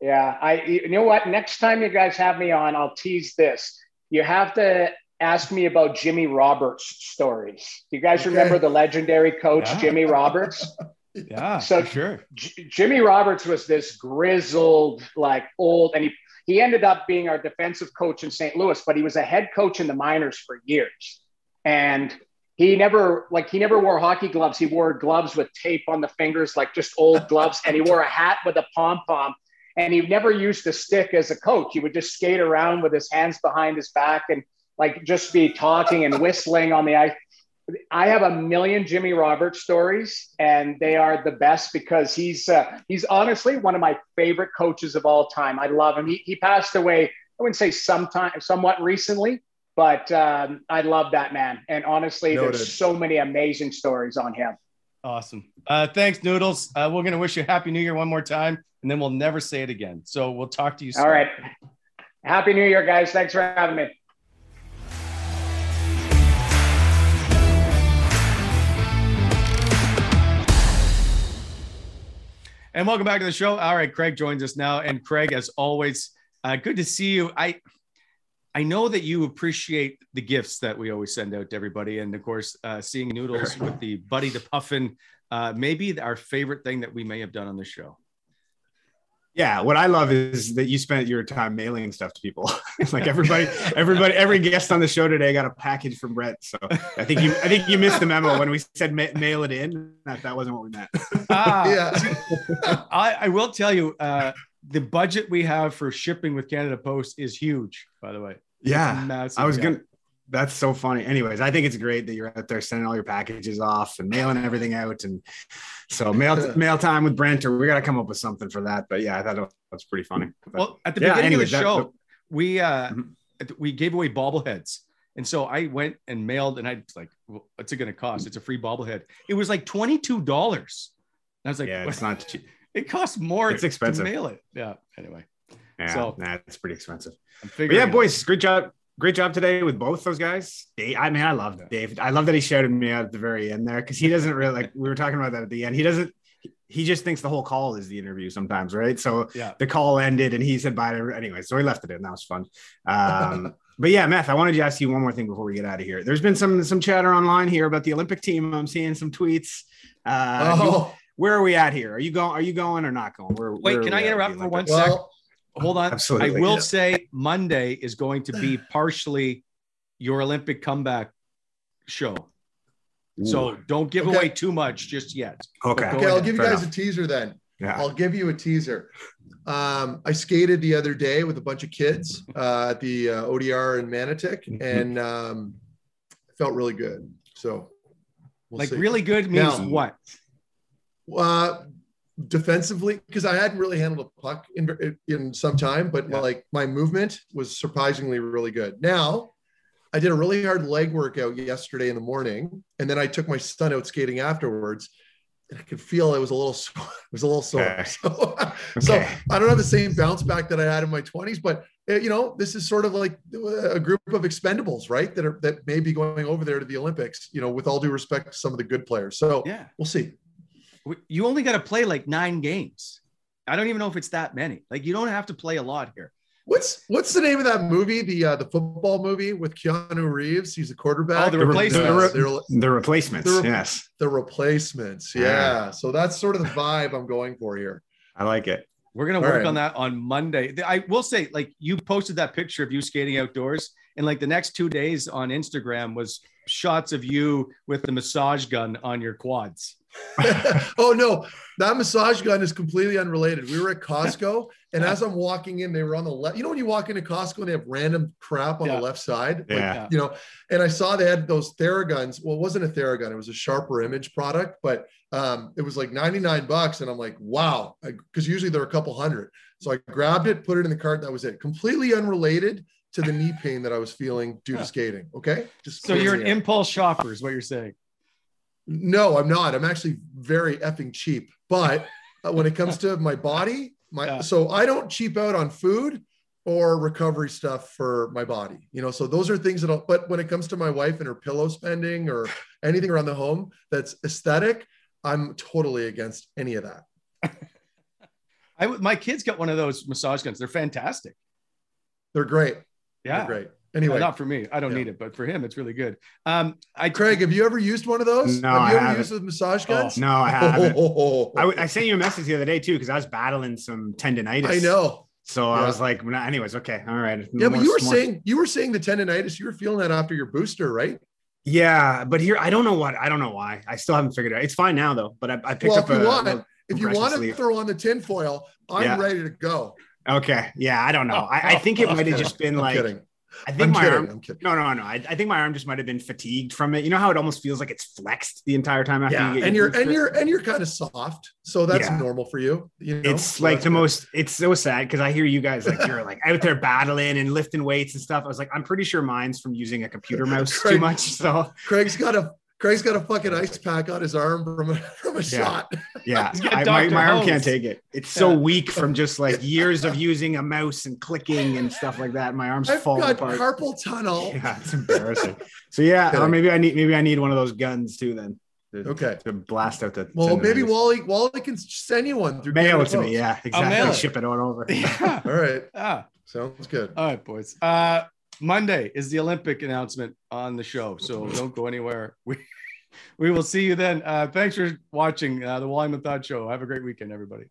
Yeah, I. You know what? Next time you guys have me on, I'll tease this. You have to ask me about Jimmy Roberts stories. You guys okay. remember the legendary coach yeah. Jimmy Roberts? yeah, so sure. J- Jimmy Roberts was this grizzled, like old, and he he ended up being our defensive coach in St. Louis, but he was a head coach in the minors for years. And he never like he never wore hockey gloves. He wore gloves with tape on the fingers, like just old gloves, and he wore a hat with a pom pom. And he never used a stick as a coach. He would just skate around with his hands behind his back and like just be talking and whistling on the ice. I have a million Jimmy Roberts stories, and they are the best because he's uh, he's honestly one of my favorite coaches of all time. I love him. He, he passed away. I wouldn't say sometime, somewhat recently, but um, I love that man. And honestly, Noted. there's so many amazing stories on him. Awesome. Uh, thanks, Noodles. Uh, we're going to wish you a Happy New Year one more time, and then we'll never say it again. So we'll talk to you soon. All right. Happy New Year, guys. Thanks for having me. And welcome back to the show. All right, Craig joins us now. And Craig, as always, uh, good to see you. I I know that you appreciate the gifts that we always send out to everybody, and of course, uh, seeing noodles with the Buddy the Puffin, uh, maybe our favorite thing that we may have done on the show. Yeah, what I love is that you spent your time mailing stuff to people. like everybody, everybody, every guest on the show today got a package from Brett. So I think you, I think you missed the memo when we said ma- mail it in. That that wasn't what we meant. ah, yeah. I, I will tell you, uh, the budget we have for shipping with Canada Post is huge. By the way, yeah, I was gonna. That's so funny. Anyways, I think it's great that you're out there sending all your packages off and mailing everything out. And so mail mail time with Brent, or we got to come up with something for that. But yeah, I thought that's pretty funny. But, well, at the yeah, beginning anyways, of the show, that, we uh mm-hmm. we gave away bobbleheads. And so I went and mailed, and I was like, well, "What's it going to cost? It's a free bobblehead." It was like twenty two dollars. I was like, "Yeah, it's not cheap. It costs more. It's expensive to mail it." Yeah. Anyway. Yeah, so nah, pretty expensive. But yeah, boys, great job great job today with both those guys. Dave, I mean, I love Dave. I love that he shouted me out at the very end there because he doesn't really like. We were talking about that at the end. He doesn't. He just thinks the whole call is the interview sometimes, right? So yeah. the call ended and he said bye to anyway. So he left it in. That was fun. Um, but yeah, Meth, I wanted to ask you one more thing before we get out of here. There's been some some chatter online here about the Olympic team. I'm seeing some tweets. Uh, oh. You, where are we at here? Are you going? Are you going or not going? Where, Wait, where can I interrupt for one well, sec? Hold on. Absolutely. I will yeah. say Monday is going to be partially your Olympic comeback show. Ooh. So don't give okay. away too much just yet. Okay. Okay, I'll give you guys enough. a teaser then. Yeah. I'll give you a teaser. Um, I skated the other day with a bunch of kids uh, at the uh, ODR in Manotick, Mm-hmm. and um, felt really good. So, we'll like see. really good means Now- what? Uh, defensively because I hadn't really handled a puck in in some time, but Yeah. like my movement was surprisingly really good. Now, I did a really hard leg workout yesterday in the morning, and then I took my son out skating afterwards. And I could feel it was a little sore. It was a little sore. Okay. So, so I don't have the same bounce back that I had in my 20s, but uh, you know, this is sort of like a group of expendables, right? That are that may be going over there to the Olympics, you know, with all due respect to some of the good players. So Yeah. we'll see. You only got to play like nine games. I don't even know if it's that many. Like you don't have to play a lot here. What's what's the name of that movie? The uh, the football movie with Keanu Reeves. He's a quarterback. Oh, The Replacements. The, they're- the replacements. The re- yes, the replacements. Yeah. Yeah. So that's sort of the vibe I'm going for here. I like it. We're gonna All work right. on that on Monday. I will say, like you posted that picture of you skating outdoors, and like the next two days on Instagram was shots of you with the massage gun on your quads. oh no, that massage gun is completely unrelated. We were at Costco, and as I'm walking in, they were on the left. You know when you walk into Costco and they have random crap on Yeah. the left side, Like, Yeah. you know. And I saw they had those Theraguns. Well, it wasn't a Theragun; it was a sharper image product, but um, it was like 99 bucks, and I'm like, wow, because usually they're a couple hundred. So I grabbed it, put it in the cart. That was it. Completely unrelated to the knee pain that I was feeling due to skating. Okay, just So you're an it. impulse shopper, is what you're saying. No, I'm not. I'm actually very effing cheap. But uh, when it comes to my body, my Yeah. so I don't cheap out on food or recovery stuff for my body. You know, so those are things that. I'll, but when it comes to my wife and her pillow spending or anything around the home that's aesthetic, I'm totally against any of that. I my kids got one of those massage guns. They're fantastic. They're great. Yeah, They're great. Anyway, not for me. I don't Yeah. need it, but for him, it's really good. Um, I Craig, have you ever used one of those? No, have you I ever haven't. used those massage guns? No, I haven't. Oh, I, w- I sent you a message the other day too because I was battling some tendonitis. I know. So I was like, well, anyways, okay, all right. Yeah, but you were more- saying you were saying the tendonitis. You were feeling that after your booster, right? yeah, but here I don't know what I don't know why. I still haven't figured it out. It's fine now though. But I, I picked Well, up if you a, want, a- if you compression want to throw on the tinfoil, I'm Yeah. ready to go. Okay, yeah, I don't know. I, I think it might have just been I'm like kidding. I think I'm my kidding. arm. I'm kidding. No, no, no. I, I think my arm just might have been fatigued from it. You know how it almost feels like it's flexed the entire time after Yeah, you get and your you're and you're and you're kind of soft, so that's Yeah. normal for you. You know, it's So like the good. most it's so sad because i hear you guys like you're like out there battling and lifting weights and stuff i was like i'm pretty sure mine's from using a computer mouse too much so Craig's got a Craig's got a fucking ice pack on his arm from a, from a shot. yeah I, my, my arm can't take it it's so Yeah. weak from just like years of using a mouse and clicking and stuff like that my arm's I've falling got apart carpal tunnel. yeah it's embarrassing so yeah Kidding. or maybe i need maybe i need one of those guns too then to, Okay. to blast out the Well, maybe tendonitis. Wally Wally can send you one through mail it to me Post. yeah mail exactly it. ship it on over yeah. All right, Ah, sounds good. all right, boys. Uh, Monday is the Olympic announcement on the show, so don't go anywhere. We we will see you then. Uh, thanks for watching uh, the Wally Methot Show. Have a great weekend, everybody.